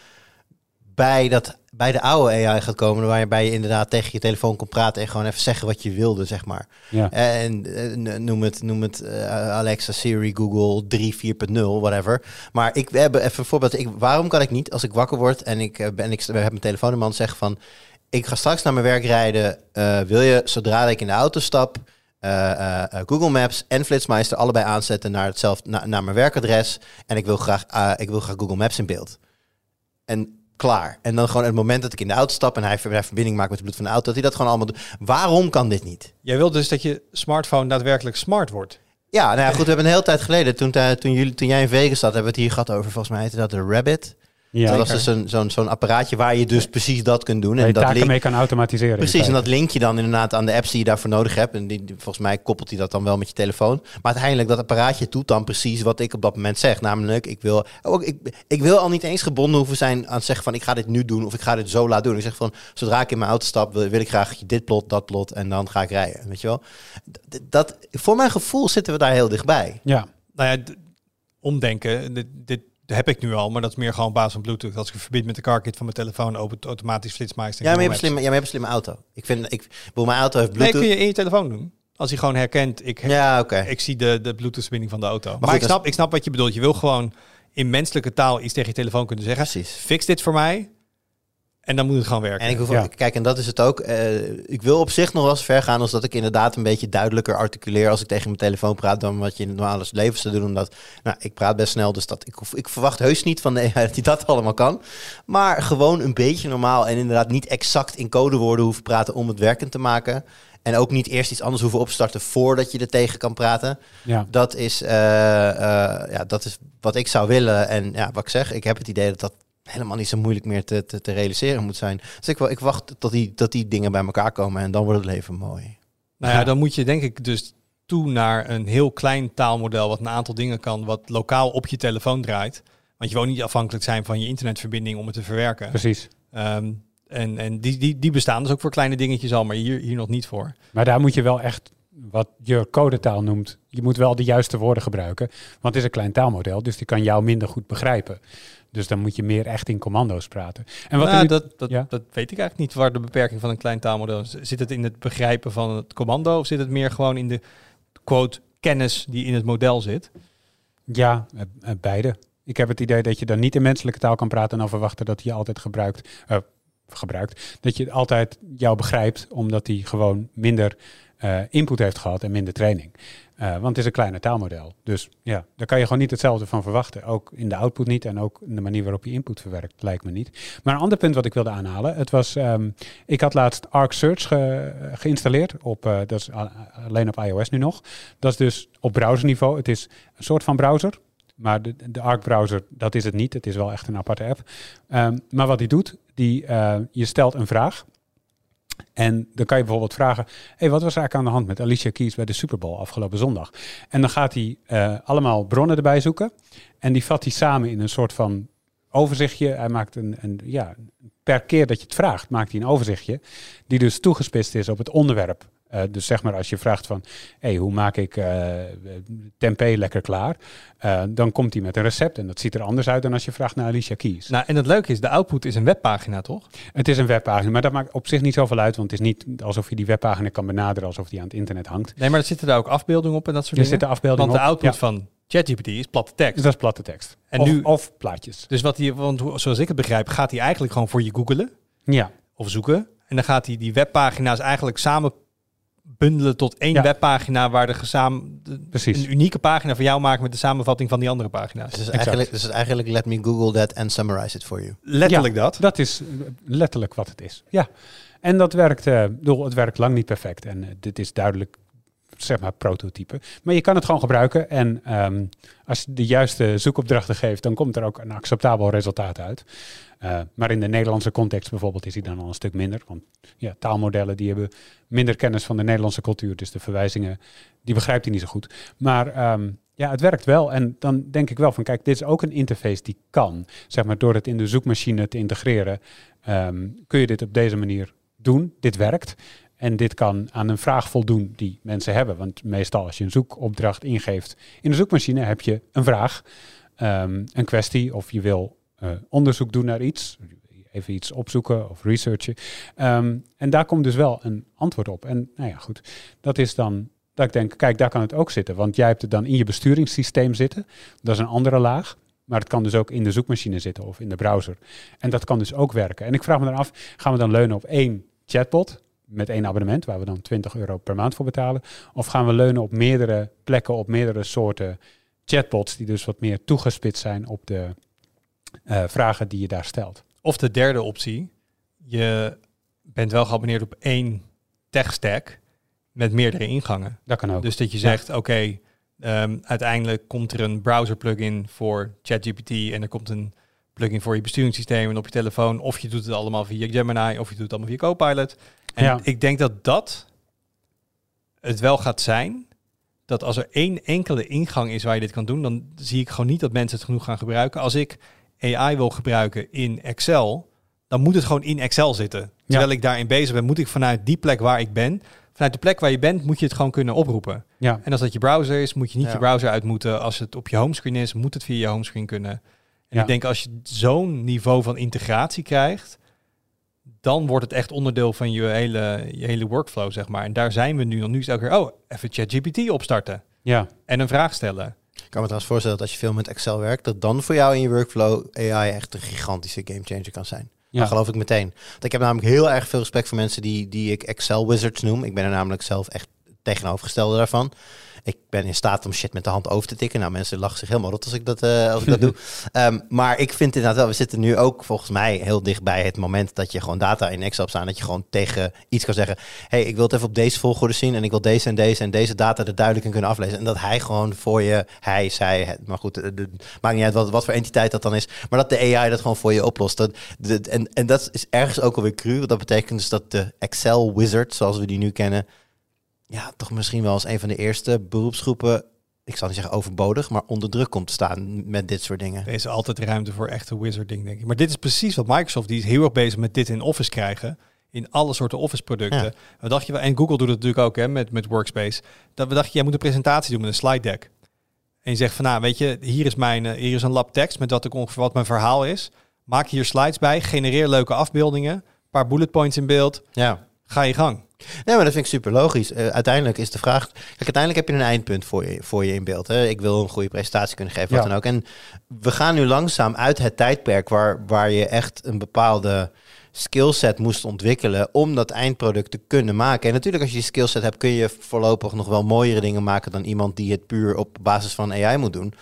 bij, dat, bij de oude AI gaat komen, waarbij je inderdaad tegen je telefoon kon praten en gewoon even zeggen wat je wilde, zeg maar. Ja. En eh, noem het, noem het eh, Alexa, Siri, Google 3, 4.0, whatever. Maar ik we hebben even een voorbeeld. Ik, waarom kan ik niet, als ik wakker word en ik, eh, ben, ik heb mijn telefoon in mijn hand, zeggen van... Ik ga straks naar mijn werk rijden. wil je, zodra ik in de auto stap, Google Maps en Flitsmeister allebei aanzetten naar, hetzelfde, na- naar mijn werkadres. En ik wil, graag, ik wil graag Google Maps in beeld. En klaar. En dan gewoon het moment dat ik in de auto stap en hij, ver- hij verbinding maakt met de bloed van de auto, dat hij dat gewoon allemaal doet. Waarom kan dit niet? jij wilt dus dat je smartphone daadwerkelijk smart wordt. Ja, nou ja, goed, we hebben een hele tijd geleden, toen, eh, toen, jullie, toen jij in Vegas zat, hebben we het hier gehad over, volgens mij heette dat de Rabbit. Ja, dat was zeker. dus een- zo'n zo'n apparaatje waar je dus precies dat kunt doen. waar je En dat taken link, mee kan automatiseren. Precies, en dat link je dan inderdaad aan de apps die je daarvoor nodig hebt. En die, volgens mij koppelt hij dat dan wel met je telefoon. Maar uiteindelijk, dat apparaatje doet dan precies wat ik op dat moment zeg. Namelijk, ik wil, ook, ik, ik wil al niet eens gebonden hoeven zijn aan het zeggen van ik ga dit nu doen of ik ga dit zo laten doen. Ik zeg van, zodra ik in mijn auto stap, wil, wil ik graag dit plot, dat plot en dan ga ik rijden. Weet je wel? Dat, voor mijn gevoel zitten we daar heel dichtbij. Ja, Nou ja, d- omdenken, dit, dit heb ik nu al, maar dat is meer gewoon op basis van Bluetooth. Als ik het verbind met de carkit van mijn telefoon, opent automatisch flitsmeister. Ja, maar je hebt een slimme, ja, maar je hebt een slimme auto. Ik vind, ik, mijn auto heeft Nee, Bluetooth. kun je in je telefoon doen. Als hij gewoon herkent, ik, Ja, oké. ik zie de, de Bluetooth-verbinding van de auto. Maar, goed, ik, dat snap, ik snap wat je bedoelt. Je wil gewoon in menselijke taal iets tegen je telefoon kunnen zeggen. Precies. Fix dit voor mij. En dan moet het gewoon werken. En ik hoef, Ja. kijk, en dat is het ook. eh, ik wil op zich nog wel eens ver gaan als dat ik inderdaad een beetje duidelijker articuleer als ik tegen mijn telefoon praat dan wat je in het normale leven zou doen. Omdat, nou, ik praat best snel, dus dat ik, hoef, ik verwacht heus niet van de AI dat hij dat allemaal kan. Maar gewoon een beetje normaal en inderdaad niet exact in codewoorden hoeven praten om het werkend te maken. En ook niet eerst iets anders hoeven opstarten voordat je er tegen kan praten. ja. Dat is, eh, eh, ja, dat is wat ik zou willen. En ja, wat ik zeg, ik heb het idee dat dat helemaal niet zo moeilijk meer te, te, te realiseren moet zijn. Dus ik, ik wacht tot die, dat die dingen bij elkaar komen en dan wordt het leven mooi. Nou ja, Ja. dan moet je denk ik dus toe naar een heel klein taalmodel wat een aantal dingen kan, wat lokaal op je telefoon draait. Want je wil niet afhankelijk zijn van je internetverbinding om het te verwerken. precies. Ehm, en en die, die, die bestaan dus ook voor kleine dingetjes al, maar hier, hier nog niet voor. Maar daar moet je wel echt, wat je codetaal noemt, je moet wel de juiste woorden gebruiken. Want het is een klein taalmodel, dus die kan jou minder goed begrijpen. Dus dan moet je meer echt in commando's praten. En wat Nou, nu- dat, dat, ja. dat weet ik eigenlijk niet waar de beperking van een klein taalmodel is. Zit het in het begrijpen van het commando of zit het meer gewoon in de quote kennis die in het model zit? Ja, beide. Ik heb het idee dat je dan niet in menselijke taal kan praten en dan verwachten dat hij altijd gebruikt, eh, gebruikt. Dat je altijd jou begrijpt, omdat hij gewoon minder eh, input heeft gehad en minder training. Eh, want het is een kleine taalmodel. Dus ja, daar kan je gewoon niet hetzelfde van verwachten. Ook in de output niet en ook in de manier waarop je input verwerkt, lijkt me niet. Maar een ander punt wat ik wilde aanhalen. Het was, ehm, ik had laatst Arc Search ge- geïnstalleerd. Op, eh, dat is alleen op iOS nu nog. Dat is dus op browserniveau. Het is een soort van browser. Maar de, de Arc browser, dat is het niet. Het is wel echt een aparte app. Ehm, maar wat die doet, die, je stelt een vraag. En dan kan je bijvoorbeeld vragen: hey, wat was er eigenlijk aan de hand met Alicia Keys bij de Super Bowl afgelopen zondag? En dan gaat hij eh, allemaal bronnen erbij zoeken. En die vat hij samen in een soort van overzichtje. Hij maakt een, een ja, per keer dat je het vraagt, maakt hij een overzichtje. Die dus toegespitst is op het onderwerp. Eh, dus zeg maar als je vraagt van, hey, hoe maak ik tempeh lekker klaar? Eh, dan komt hij met een recept en dat ziet er anders uit dan als je vraagt naar Alicia Keys. Nou, en het leuke is, de output is een webpagina, toch? Het is een webpagina, maar dat maakt op zich niet zoveel uit, want het is niet alsof je die webpagina kan benaderen alsof die aan het internet hangt. Nee, maar er zitten daar ook afbeeldingen op en dat soort Er dingen. zitten afbeeldingen Want de op. output Ja, van ChatGPT is platte tekst. dus dat is platte tekst. En of, nu- of plaatjes. Dus wat hij, want zoals ik het begrijp, gaat hij eigenlijk gewoon voor je googelen Ja, of zoeken. En dan gaat hij die webpagina's eigenlijk samen bundelen tot één Ja. webpagina waar de precies. een unieke pagina voor jou maken met de samenvatting van die andere pagina's. Dus het is Exact. eigenlijk, dus eigenlijk let me google that and summarize it for you. Letterlijk dat. Dat is eh, letterlijk wat het is. Ja. En dat werkt, eh, bedoel, het werkt lang niet perfect. En eh, dit is duidelijk, zeg maar, prototype. Maar je kan het gewoon gebruiken. En ehm, als je de juiste zoekopdrachten geeft, dan komt er ook een acceptabel resultaat uit. Eh, maar in de Nederlandse context bijvoorbeeld is hij dan al een stuk minder. Want ja, taalmodellen die hebben minder kennis van de Nederlandse cultuur. Dus de verwijzingen, die begrijpt hij niet zo goed. Maar ehm, ja, het werkt wel. En dan denk ik wel van, kijk, dit is ook een interface die kan. Zeg maar, door het in de zoekmachine te integreren, ehm, kun je dit op deze manier doen. Dit werkt. En dit kan aan een vraag voldoen die mensen hebben. Want meestal als je een zoekopdracht ingeeft in de zoekmachine, heb je een vraag, ehm, een kwestie of je wil eh, onderzoek doen naar iets. Even iets opzoeken of researchen. Ehm, en daar komt dus wel een antwoord op. En nou ja, goed. Dat is dan dat ik denk, kijk, daar kan het ook zitten. Want jij hebt het dan in je besturingssysteem zitten. Dat is een andere laag. Maar het kan dus ook in de zoekmachine zitten of in de browser. En dat kan dus ook werken. En ik vraag me dan af, gaan we dan leunen op één chatbot met één abonnement, waar we dan 20 euro per maand voor betalen? Of gaan we leunen op meerdere plekken, op meerdere soorten chatbots, die dus wat meer toegespitst zijn op de eh, vragen die je daar stelt? Of de derde optie, je bent wel geabonneerd op één tech stack met meerdere ingangen. Dat kan ook. Dus dat je zegt, oké, ehm, uiteindelijk komt er een browser plugin voor ChatGPT en er komt een plugin voor je besturingssysteem en op je telefoon. Of je doet het allemaal via Gemini, of je doet het allemaal via Copilot. En Ja. ik denk dat dat het wel gaat zijn. Dat als er één enkele ingang is waar je dit kan doen, dan zie ik gewoon niet dat mensen het genoeg gaan gebruiken. Als ik AI wil gebruiken in Excel, dan moet het gewoon in Excel zitten. Terwijl ik daarin bezig ben, moet ik vanuit die plek waar ik ben, vanuit de plek waar je bent, moet je het gewoon kunnen oproepen. Ja, En als dat je browser is, moet je niet Ja. je browser uit moeten. Als het op je homescreen is, moet het via je homescreen kunnen. En Ja. ik denk als je zo'n niveau van integratie krijgt, dan wordt het echt onderdeel van je hele, je hele workflow, zeg maar. En daar zijn we nu. Dan nu is het elke keer, oh, even ChatGPT opstarten ja. en een vraag stellen. Ik kan me trouwens voorstellen dat als je veel met Excel werkt, dat dan voor jou in je workflow AI echt een gigantische gamechanger kan zijn. Ja. Dat geloof ik meteen. Want ik heb namelijk heel erg veel respect voor mensen die, die ik Excel wizards noem. Ik ben er namelijk zelf echt tegenovergestelde daarvan. Ik ben in staat om shit met de hand over te tikken. Nou, mensen lachen zich helemaal rot als ik dat, eh, als ik dat doe. [LAUGHS] Ehm, maar ik vind inderdaad wel, we zitten nu ook volgens mij heel dicht bij het moment dat je gewoon data in Excel staan. Dat je gewoon tegen iets kan zeggen. hey, ik wil het even op deze volgorde zien. En ik wil deze en deze en deze data er duidelijk in kunnen aflezen. En dat hij gewoon voor je, hij, zij, het, maar goed, de, de- maakt niet uit wat, wat voor entiteit dat dan is. Maar dat de AI dat gewoon voor je oplost. Dat, de, en, en dat is ergens ook alweer cru. Want dat betekent dus dat de Excel wizard, zoals we die nu kennen, ja, toch misschien wel als een van de eerste beroepsgroepen, ik zal niet zeggen overbodig, maar onder druk komt te staan met dit soort dingen. Er is altijd ruimte voor echte wizarding, denk ik. Maar dit is precies wat Microsoft, die is heel erg bezig met dit in Office krijgen. In alle soorten Office producten. Ja. Wat dacht je, wel- en Google doet het natuurlijk ook hè, met, met Workspace. Dat we dachten, jij moet een presentatie doen met een slide deck. En je zegt van, nou weet je, hier is, mijn, eh, hier is een lab tekst met wat, ik ongeveer, wat mijn verhaal is. Maak hier slides bij, genereer leuke afbeeldingen. Een paar bullet points in beeld. Ja. Ga je gang. Nee, maar dat vind ik super logisch. Eh, uiteindelijk is de vraag. Kijk, uiteindelijk heb je een eindpunt voor je, voor je in beeld. Hè? Ik wil een goede presentatie kunnen geven, wat Ja. dan ook. En we gaan nu langzaam uit het tijdperk waar, waar je echt een bepaalde skillset moest ontwikkelen om dat eindproduct te kunnen maken. En natuurlijk, als je die skillset hebt, kun je voorlopig nog wel mooiere dingen maken dan iemand die het puur op basis van AI moet doen.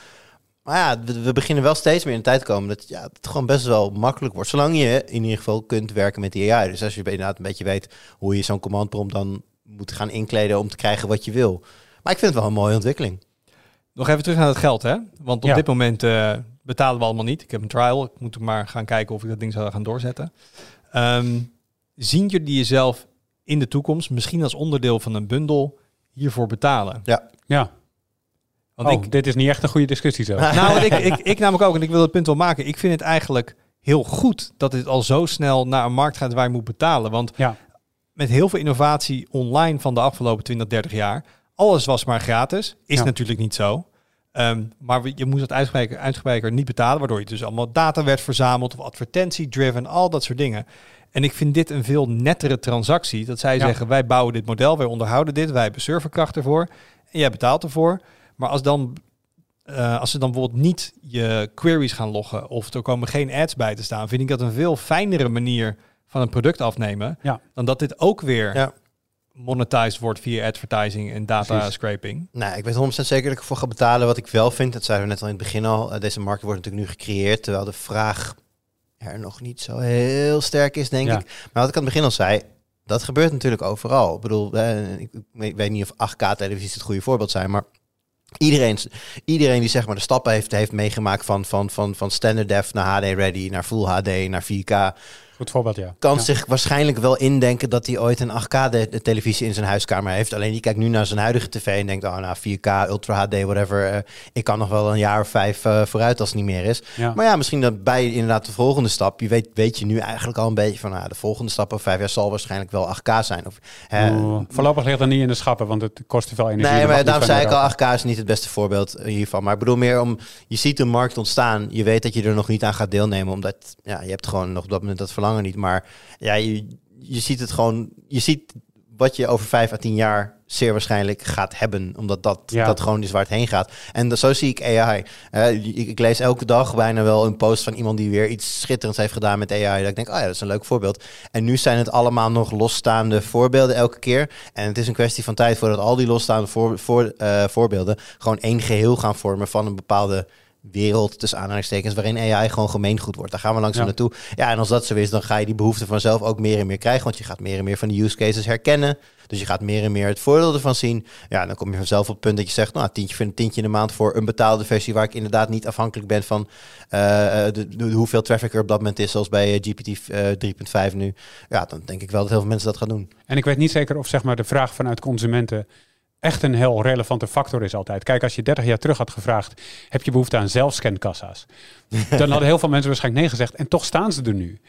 Maar ja, we, we beginnen wel steeds meer in de tijd te komen dat ja, het gewoon best wel makkelijk wordt. Zolang je in ieder geval kunt werken met die AI. Dus als je inderdaad een beetje weet hoe je zo'n command prompt dan moet gaan inkleden om te krijgen wat je wil. Maar ik vind het wel een mooie ontwikkeling. Nog even terug naar het geld, hè? Want op Ja. dit moment eh, betalen we allemaal niet. Ik heb een trial. Ik moet maar gaan kijken of ik dat ding zou gaan doorzetten. Ehm, zien jullie jezelf in de toekomst misschien als onderdeel van een bundel hiervoor betalen? Ja. Want oh, ik, dit is niet echt een goede discussie zo. [LAUGHS] nou, ik, ik, ik namelijk ook, en ik wil het punt wel maken. Ik vind het eigenlijk heel goed dat dit al zo snel naar een markt gaat waar je moet betalen. Want Ja. met heel veel innovatie online van de afgelopen 20, 30 jaar, alles was maar gratis. Is Ja. natuurlijk niet zo. Ehm, maar je moest het uitgebreider niet betalen, waardoor je dus allemaal data werd verzameld of advertentie-driven, al dat soort dingen. En ik vind dit een veel nettere transactie. Dat zij Ja. zeggen, wij bouwen dit model, wij onderhouden dit, wij hebben serverkracht ervoor en jij betaalt ervoor. Maar als dan eh, als ze dan bijvoorbeeld niet je queries gaan loggen of er komen geen ads bij te staan, vind ik dat een veel fijnere manier van een product afnemen Ja. dan dat dit ook weer Ja. monetized wordt via advertising en data Precies. scraping. Nou, ik weet 100% zeker dat ik ervoor ga betalen. Wat ik wel vind, dat zeiden we net al in het begin al, eh, deze markt wordt natuurlijk nu gecreëerd, terwijl de vraag er nog niet zo heel sterk is, denk Ja. ik. Maar wat ik aan het begin al zei, dat gebeurt natuurlijk overal. Ik bedoel, eh, ik, ik weet niet of 8K-televisies het goede voorbeeld zijn, maar iedereen, iedereen die zeg maar de stappen heeft, heeft meegemaakt van, van, van, van standard def naar HD ready, naar full HD, naar 4K, Goed voorbeeld, ja. kan Ja. zich waarschijnlijk wel indenken dat hij ooit een 8K-televisie in zijn huiskamer heeft. Alleen die kijkt nu naar zijn huidige tv en denkt, oh nou 4K, Ultra HD, whatever. eh, ik kan nog wel een jaar of vijf eh, vooruit als het niet meer is. Ja. Maar ja, misschien dat bij inderdaad de volgende stap. Je weet, weet je nu eigenlijk al een beetje van, nou, de volgende stap over vijf jaar zal waarschijnlijk wel 8K zijn. Of, Oeh, voorlopig ligt er niet in de schappen, want het kost veel energie. Nee, maar daarom zei ik al, Europa. 8K is niet het beste voorbeeld hiervan. Maar ik bedoel meer om, je ziet een markt ontstaan. Je weet dat je er nog niet aan gaat deelnemen, omdat ja, je hebt gewoon nog op dat moment dat verlangen niet. Maar ja, je, je ziet het gewoon, je ziet wat je over vijf à tien jaar zeer waarschijnlijk gaat hebben. Omdat dat, Ja. dat gewoon is waar het heen gaat. En dat- zo zie ik AI. Eh, ik, ik lees elke dag bijna wel een post van iemand die weer iets schitterends heeft gedaan met AI. Dat ik denk, oh ja, dat is een leuk voorbeeld. En nu zijn het allemaal nog losstaande voorbeelden elke keer. En het is een kwestie van tijd voordat al die losstaande voor, voor, eh, voorbeelden gewoon één geheel gaan vormen van een bepaalde wereld, tussen aanhalingstekens, waarin AI gewoon gemeengoed wordt. Daar gaan we langzaam Ja. naartoe. Ja, en als dat zo is, dan ga je die behoefte vanzelf ook meer en meer krijgen, want je gaat meer en meer van die use cases herkennen. Dus je gaat meer en meer het voordeel ervan zien. Ja, dan kom je vanzelf op het punt dat je zegt, nou, tientje voor een tientje in de maand voor een betaalde versie, waar ik inderdaad niet afhankelijk ben van eh, de, de- hoeveel traffic er op dat moment is, zoals bij GPT eh, 3.5 nu. Ja, dan denk ik wel dat heel veel mensen dat gaan doen. En ik weet niet zeker of zeg maar, de vraag vanuit consumenten echt een heel relevante factor is altijd. Kijk, als je 30 jaar terug had gevraagd, heb je behoefte aan zelfscankassa's? [LAUGHS] dan hadden heel veel mensen waarschijnlijk nee gezegd. En toch staan ze er nu.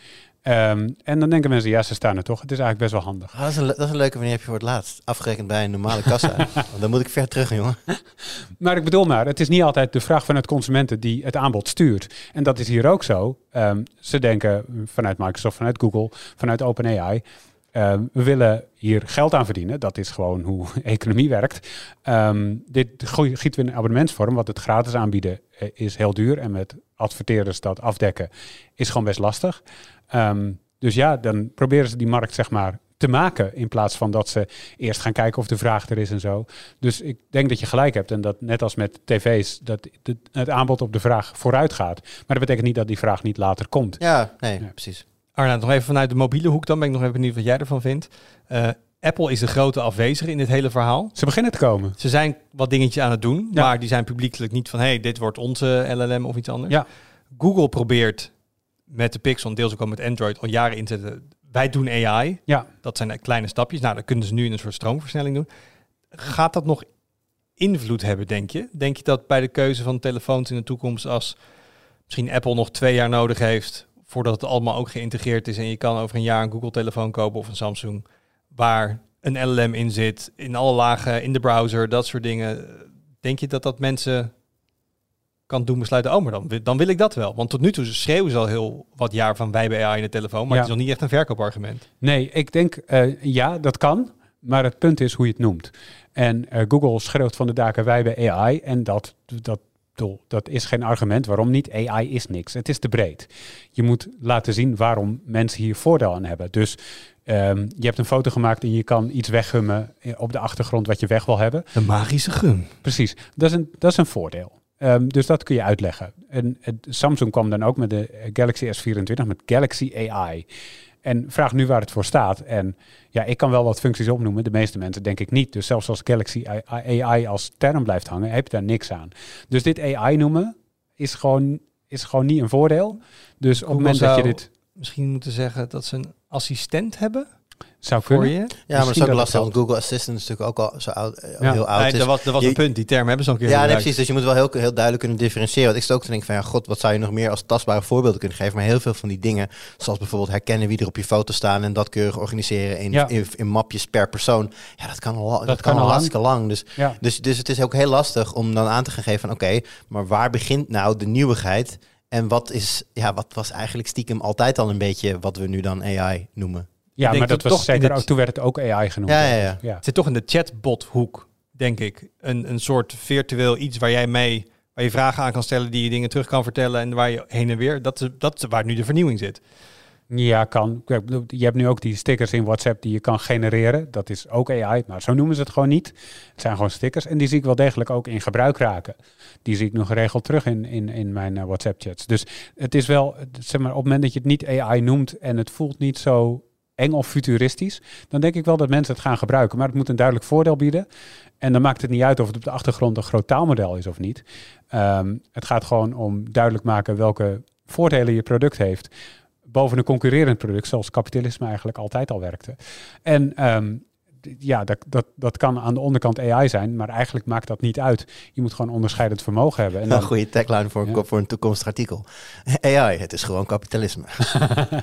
Ehm, en dan denken mensen, ja, ze staan er toch. Het is eigenlijk best wel handig. Ah, dat, is een, le- dat is een leuke, wanneer heb je voor het laatst afgerekend bij een normale kassa? [LAUGHS] Dan moet ik ver terug, jongen. [LAUGHS] Maar ik bedoel maar, het is niet altijd de vraag vanuit consumenten die het aanbod stuurt. En dat is hier ook zo. Ehm, ze denken vanuit Microsoft, vanuit Google, vanuit OpenAI. Ehm, we willen hier geld aan verdienen. Dat is gewoon hoe [LAUGHS] economie werkt. Ehm, dit gieten we in abonnementsvorm, want het gratis aanbieden eh, is heel duur. En met adverteerders dat afdekken is gewoon best lastig. Ehm, dus ja, dan proberen ze die markt zeg maar te maken. In plaats van dat ze eerst gaan kijken of de vraag er is en zo. Dus ik denk dat je gelijk hebt. En dat net als met tv's, dat het aanbod op de vraag vooruit gaat. Maar dat betekent niet dat die vraag niet later komt. Ja, nee, Ja. precies. Arnaud, nog even vanuit de mobiele hoek dan ben ik nog even benieuwd wat jij ervan vindt. Eh, Apple is de grote afwezige in dit hele verhaal. Ze beginnen te komen. Ze zijn wat dingetjes aan het doen, Ja. maar die zijn publiekelijk niet van... hey, dit wordt onze LLM of iets anders. Ja. Google probeert met de Pixel, deels ook al met Android, al jaren in te zetten... wij doen AI. Ja. Dat zijn kleine stapjes. Nou, dat kunnen ze nu in een soort stroomversnelling doen. Gaat dat nog invloed hebben, denk je? Denk je dat bij de keuze van telefoons in de toekomst... als misschien Apple nog twee jaar nodig heeft... voordat het allemaal ook geïntegreerd is... en je kan over een jaar een Google-telefoon kopen of een Samsung... waar een LLM in zit, in alle lagen, in de browser, dat soort dingen. Denk je dat dat mensen kan doen besluiten, oh, maar dan, dan wil ik dat wel. Want tot nu toe schreeuwen ze al heel wat jaar van wij hebben AI in de telefoon, maar Ja. het is nog niet echt een verkoopargument. Nee, ik denk eh, ja, dat kan. Maar het punt is hoe je het noemt. En eh, Google schreeuwt van de daken wij bij AI. En dat, dat, dat is geen argument. Waarom niet? AI is niks. Het is te breed. Je moet laten zien waarom mensen hier voordeel aan hebben. Dus ehm, je hebt een foto gemaakt en je kan iets weghummen eh, op de achtergrond wat je weg wil hebben. De magische gum. Precies, dat is een, dat is een voordeel. Ehm, dus dat kun je uitleggen. En Samsung kwam dan ook met de Galaxy S24 met Galaxy AI. En vraag nu waar het voor staat. En ja, ik kan wel wat functies opnoemen. De meeste mensen denk ik niet. Dus zelfs als Galaxy AI als term blijft hangen, heb je daar niks aan. Dus dit AI noemen is gewoon, is gewoon niet een voordeel. Dus op het moment dat je dit Misschien moeten zeggen dat ze een assistent hebben zou voor kunnen. je. Ja, maar dat is Misschien ook dat lastig, want Google Assistant is natuurlijk ook al zo oud, eh, Ja. heel oud. Nee, is. dat was, dat was je- een punt. Die term hebben ze al een keer Ja, nee, precies. Dus je moet wel heel, heel duidelijk kunnen differentiëren. Want ik zit ook te denken van, ja, god, wat zou je nog meer als tastbare voorbeelden kunnen geven? Maar heel veel van die dingen, zoals bijvoorbeeld herkennen wie er op je foto staan en dat keurig organiseren in, Ja. in, in mapjes per persoon. Ja, dat kan al, dat kan kan al lang. Dus, Ja. dus, dus het is ook heel lastig om dan aan te gaan geven van, oké, maar waar begint nou de nieuwigheid? En wat is, ja, wat was eigenlijk stiekem altijd al een beetje wat we nu dan AI noemen? Ja, maar dat dat was zeker ook, toen werd het ook AI genoemd. Ja, ja, ja. ja. Het zit toch in de chatbot-hoek, denk ik. Een, een soort virtueel iets waar jij mee, waar je vragen aan kan stellen, die je dingen terug kan vertellen en waar je heen en weer. Dat is, dat is waar nu de vernieuwing zit. Ja, kan. Je hebt nu ook die stickers in WhatsApp die je kan genereren. Dat is ook AI, maar zo noemen ze het gewoon niet. Het zijn gewoon stickers en die zie ik wel degelijk ook in gebruik raken. Die zie ik nog geregeld terug in, in, in mijn eh, WhatsApp-chats. Dus het is wel, zeg maar, op het moment dat je het niet AI noemt en het voelt niet zo eng of futuristisch, dan denk ik wel dat mensen het gaan gebruiken. Maar het moet een duidelijk voordeel bieden. En dan maakt het niet uit of het op de achtergrond een groot taalmodel is of niet. Ehm, het gaat gewoon om duidelijk maken welke voordelen je product heeft boven een concurrerend product, zoals kapitalisme eigenlijk altijd al werkte. En ehm, ja, dat, dat, dat kan aan de onderkant AI zijn, maar eigenlijk maakt dat niet uit. Je moet gewoon onderscheidend vermogen hebben. En Een dan, goede tagline voor, een- Ja. voor een toekomstig artikel. AI, [LAUGHS] het is gewoon kapitalisme. [LAUGHS]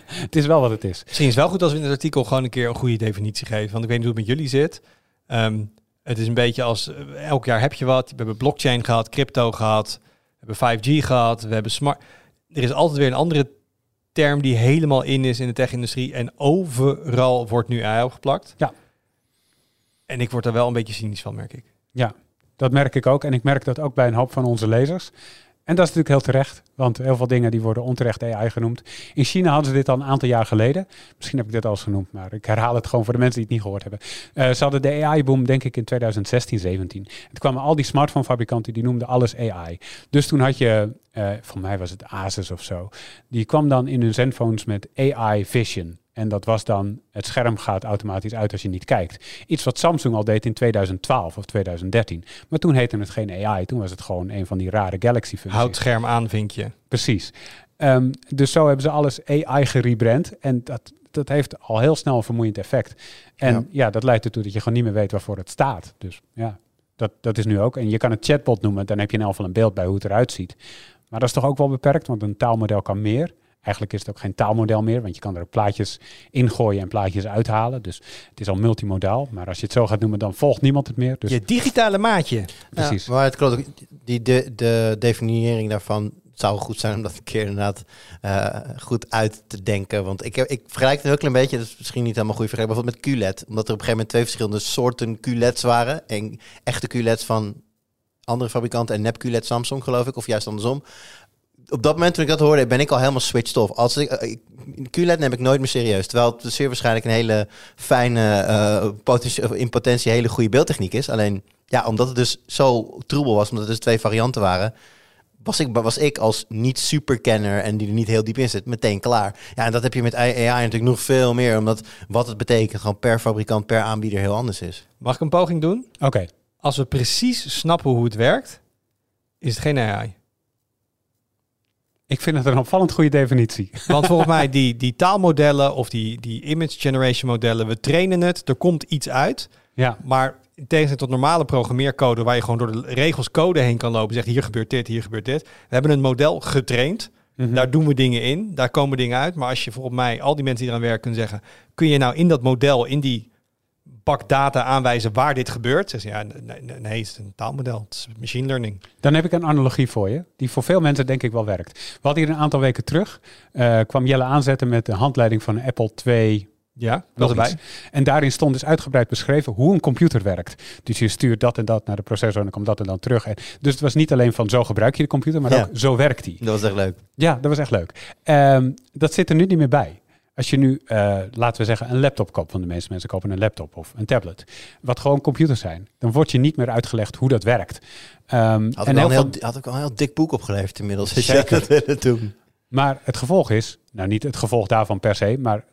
het is wel wat het is. Misschien is het wel goed als we in het artikel gewoon een keer een goede definitie geven. Want ik weet niet hoe het met jullie zit. Ehm, het is een beetje als eh, elk jaar heb je wat. We hebben blockchain gehad, crypto gehad, we hebben 5G gehad, we hebben smart. Er is altijd weer een andere term die helemaal in is in de tech-industrie en overal wordt nu AI opgeplakt. Ja. En ik word er wel een beetje cynisch van, merk ik. Ja, dat merk ik ook. En ik merk dat ook bij een hoop van onze lezers. En dat is natuurlijk heel terecht, want heel veel dingen die worden onterecht AI genoemd. In China hadden ze dit al een aantal jaar geleden. Misschien heb ik dit al genoemd, maar ik herhaal het gewoon voor de mensen die het niet gehoord hebben. Eh, ze hadden de AI-boom denk ik in 2016, 17. En toen kwamen al die smartphone-fabrikanten, die noemden alles AI. Dus toen had je, uh, voor mij was het Asus of zo, die kwam dan in hun zenphones met AI Vision. En dat was dan, het scherm gaat automatisch uit als je niet kijkt. Iets wat Samsung al deed in 2012 of 2013. Maar toen heette het geen AI, toen was het gewoon een van die rare Galaxy-functies. Houd scherm aan, vinkje. Precies. Um, dus zo hebben ze alles AI gerebrand. En dat, dat heeft al heel snel een vermoeiend effect. En ja. ja, dat leidt ertoe dat je gewoon niet meer weet waarvoor het staat. Dus ja, dat, dat is nu ook. En je kan het chatbot noemen, dan heb je in elk geval een beeld bij hoe het eruit ziet. Maar dat is toch ook wel beperkt, want een taalmodel kan meer. Eigenlijk is het ook geen taalmodel meer, want je kan er ook plaatjes ingooien en plaatjes uithalen. Dus het is al multimodaal. Maar als je het zo gaat noemen, dan volgt niemand het meer. Dus je digitale maatje. Precies. Ja, maar het klopt ook. Die de, de definiëring daarvan zou goed zijn om dat een keer inderdaad uh, goed uit te denken. Want ik, heb, ik vergelijk het ook een klein beetje, dat is misschien niet helemaal goed vergelijken, bijvoorbeeld met QLED. Omdat er op een gegeven moment twee verschillende soorten QLED's waren. En echte QLED's van andere fabrikanten en nep QLED Samsung, geloof ik, of juist andersom op dat moment toen ik dat hoorde, ben ik al helemaal switched off. Als ik, ik QLED neem ik nooit meer serieus. Terwijl het zeer waarschijnlijk een hele fijne, uh, potentie, in potentie hele goede beeldtechniek is. Alleen, ja, omdat het dus zo troebel was, omdat er dus twee varianten waren, was ik, was ik als niet-superkenner en die er niet heel diep in zit, meteen klaar. Ja, en dat heb je met AI natuurlijk nog veel meer, omdat wat het betekent gewoon per fabrikant, per aanbieder heel anders is. Mag ik een poging doen? Oké. Als we precies snappen hoe het werkt, is het geen AI. Ik vind het een opvallend goede definitie. [LAUGHS] Want volgens mij die, die taalmodellen of die, die image generation modellen, we trainen het, er komt iets uit. Ja. Maar in tegenstelling tot normale programmeercode, waar je gewoon door de regels code heen kan lopen, zegt hier gebeurt dit, hier gebeurt dit. We hebben een model getraind. Mhm. Daar doen we dingen in, daar komen dingen uit. Maar als je volgens mij al die mensen die eraan werken kunnen zeggen, kun je nou in dat model, in die bak data aanwijzen waar dit gebeurt. Zeg ja, nee, nee, het is een taalmodel. Het is machine learning. Dan heb ik een analogie voor je, die voor veel mensen denk ik wel werkt. We hadden hier een aantal weken terug, uh, kwam Jelle aanzetten met de handleiding van Apple 2. Ja, was erbij. En daarin stond dus uitgebreid beschreven hoe een computer werkt. Dus je stuurt dat en dat naar de processor en dan komt dat en dan terug. En dus het was niet alleen van zo gebruik je de computer, maar Ja. ook zo werkt die. Dat was echt leuk. Ja, dat was echt leuk. Ehm, dat zit er nu niet meer bij. Als je nu, eh, laten we zeggen, een laptop koopt, want de meeste mensen kopen een laptop of een tablet, wat gewoon computers zijn, dan wordt je niet meer uitgelegd hoe dat werkt. Ehm, Had en ik, heel had ik al een heel dik boek opgeleverd inmiddels. Zeker. dat doen. Maar het gevolg is, nou niet het gevolg daarvan per se, maar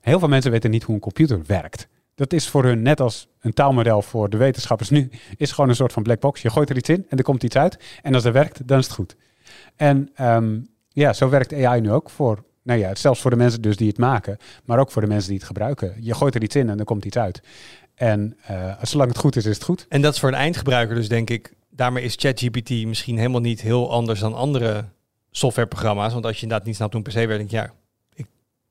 heel veel mensen weten niet hoe een computer werkt. Dat is voor hun net als een taalmodel voor de wetenschappers nu, is gewoon een soort van black box. Je gooit er iets in en er komt iets uit. En als dat werkt, dan is het goed. En ehm, ja, zo werkt AI nu ook voor, nou ja, zelfs voor de mensen dus die het maken, maar ook voor de mensen die het gebruiken. Je gooit er iets in en er komt iets uit. En eh, zolang het goed is, is het goed. En dat is voor een eindgebruiker dus denk ik, daarmee is ChatGPT misschien helemaal niet heel anders dan andere softwareprogramma's. Want als je inderdaad niet snapt hoe een PC werkt, denk je, ja, ik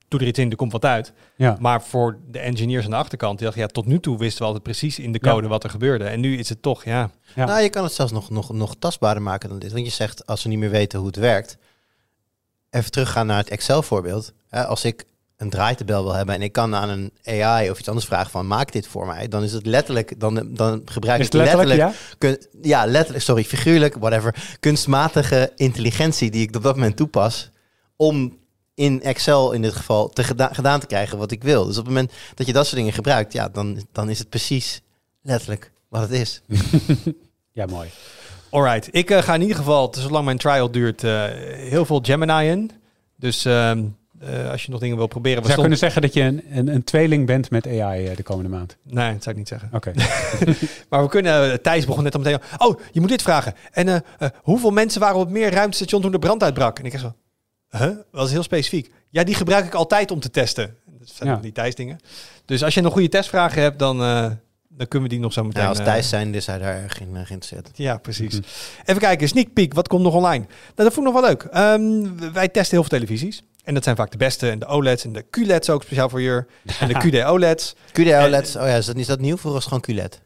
doe er iets in, er komt wat uit. Ja, Maar voor de engineers aan de achterkant, die dachten, ja, tot nu toe wisten we altijd precies in de Ja. code wat er gebeurde. En nu is het toch, ja, Ja. Nou, je kan het zelfs nog, nog, nog tastbaarder maken dan dit. Want je zegt, als we niet meer weten hoe het werkt... Even teruggaan naar het Excel-voorbeeld. Hè, Als ik een draaitabel wil hebben en ik kan aan een AI of iets anders vragen van maak dit voor mij, dan is het letterlijk, dan, dan gebruik ik letterlijk, letterlijk, ja? kun- ja, letterlijk, sorry, figuurlijk, whatever, kunstmatige intelligentie die ik op dat moment toepas om in Excel in dit geval te geda- gedaan te krijgen wat ik wil. Dus op het moment dat je dat soort dingen gebruikt, ja, dan, dan is het precies letterlijk wat het is. [LAUGHS] Ja, mooi. Alright. Ik eh, ga in ieder geval, zolang mijn trial duurt, eh, heel veel Gemini in. Dus ehm, eh, als je nog dingen wil proberen, zou kunnen zeggen dat je een, een, een tweeling bent met AI de komende maand. Nee, dat zou ik niet zeggen. Oké. [LAUGHS] Maar we kunnen, Thijs begon net al meteen, oh, je moet dit vragen. En hoeveel mensen waren op meer ruimtestation toen de brand uitbrak? En ik zeg zo, huh? Dat was heel specifiek. Ja, die gebruik ik altijd om te testen. Dat zijn Ja. die Thijs dingen. Dus als je nog goede testvragen hebt, dan, dan kunnen we die nog zo meteen... Ja, als eh, Thijs zijn, is hij daar erg in eh, geïnteresseerd. Ja, precies. Mhm. Even kijken, sneak peek, wat komt nog online? Nou, dat vond ik nog wel leuk. Ehm, wij testen heel veel televisies. En dat zijn vaak de beste. En de OLED's en de QLED's ook speciaal voor je. En de [LAUGHS] QD OLED's. QD OLEDs, oh ja, is dat, is dat nieuw? Vroeger was het gewoon QLED.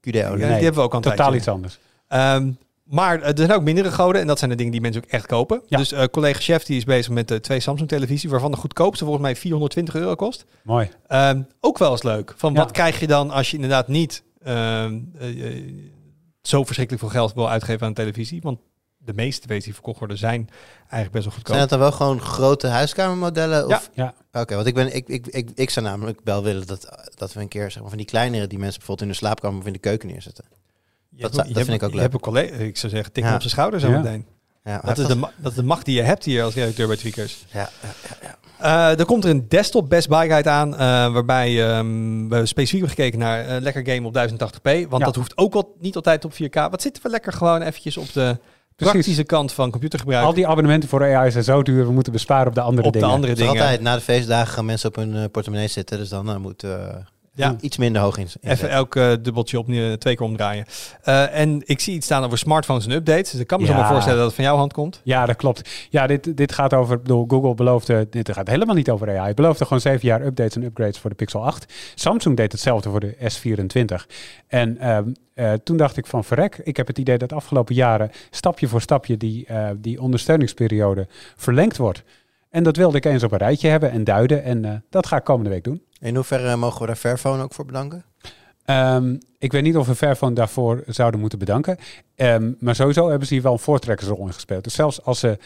QD Ja, OLED. die hebben we ook al een Totaal tijdje. iets anders. Ehm, maar eh, er zijn ook mindere goden. En dat zijn de dingen die mensen ook echt kopen. Ja. Dus eh, collega Chef die is bezig met de twee Samsung televisie. Waarvan de goedkoopste volgens mij 420 euro kost. Mooi. Ehm, ook wel eens leuk. Van Ja. wat krijg je dan als je inderdaad niet ehm, eh, eh, zo verschrikkelijk veel geld wil uitgeven aan een televisie? Want de meeste tv's die verkocht worden zijn eigenlijk best wel goedkoop. Zijn het dan wel gewoon grote huiskamermodellen? Ja. Of? Ja. Oké, want ik, ben, ik, ik, ik, ik zou namelijk wel willen dat, dat we een keer zeg maar, van die kleinere die mensen bijvoorbeeld in de slaapkamer of in de keuken neerzetten. Je dat- vind hebt- ik ook Je leuk. hebt een collega, ik zou zeggen, tik Ja. op zijn schouder zo Ja. meteen. Ja, Dat is, de, dat is de macht die je hebt hier als redacteur bij Tweakers. ja, ja, ja. Eh, er komt er een desktop Best Buy guide aan, eh, waarbij ehm, we specifiek hebben gekeken naar eh, lekker game op 1080p. Want Ja. dat hoeft ook wel niet altijd op 4K. Wat zitten we lekker gewoon eventjes op de Precies. praktische kant van computergebruik. Al die abonnementen voor AI zijn zo duur, we moeten besparen op de andere op dingen. de andere dingen. altijd, na de feestdagen gaan mensen op hun portemonnee zitten, dus dan moet eh, Ja. iets minder hoog in. Even elk eh, dubbeltje op twee keer omdraaien. Eh, en ik zie iets staan over smartphones en updates. Dus ik kan me zo maar voorstellen dat het van jouw hand komt. Ja, dat klopt. Ja, dit, dit gaat over, ik bedoel, Google beloofde, dit gaat helemaal niet over AI. Het beloofde gewoon zeven jaar updates en upgrades voor de Pixel 8. Samsung deed hetzelfde voor de S24. En ehm, eh, toen dacht ik van verrek, ik heb het idee dat de afgelopen jaren stapje voor stapje die, eh, die ondersteuningsperiode verlengd wordt. En dat wilde ik eens op een rijtje hebben en duiden. En eh, dat ga ik komende week doen. In hoeverre mogen we daar Fairphone ook voor bedanken? Ehm, ik weet niet of we Fairphone daarvoor zouden moeten bedanken. Ehm, maar sowieso hebben ze hier wel een voortrekkersrol in gespeeld. Dus zelfs als, ze,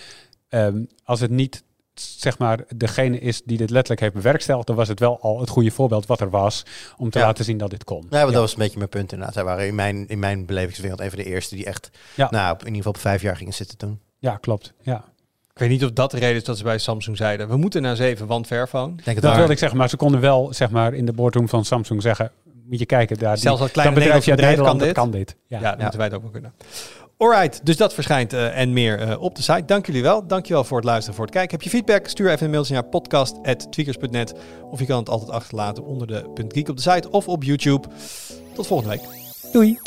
ehm, als het niet zeg maar degene is die dit letterlijk heeft bewerkstelligd, dan was het wel al het goede voorbeeld wat er was om te Ja. laten zien dat dit kon. Ja, maar dat was een beetje mijn punt inderdaad. Zij waren in mijn, in mijn belevingswereld een van de eerste die echt, Ja. nou, in ieder geval op vijf jaar gingen zitten toen. Ja, klopt. Ja. Ik weet niet of dat de reden is dat ze bij Samsung zeiden. We moeten naar 7, want Fairphone. Denk het Dat wilde ik zeggen, maar ze konden wel zeg maar in de boardroom van Samsung zeggen, moet je kijken, daar Zelfs als kleine bedrijf dat kan kan dit. Ja, dan moeten wij het ook wel kunnen. Alright, dus dat verschijnt eh, en meer eh, op de site. Dank jullie wel. Dank je wel voor het luisteren, voor het kijken. Heb je feedback? Stuur even een mailtje naar podcast.tweakers.net. Of je kan het altijd achterlaten onder de .geek op de site of op YouTube. Tot volgende week. Doei!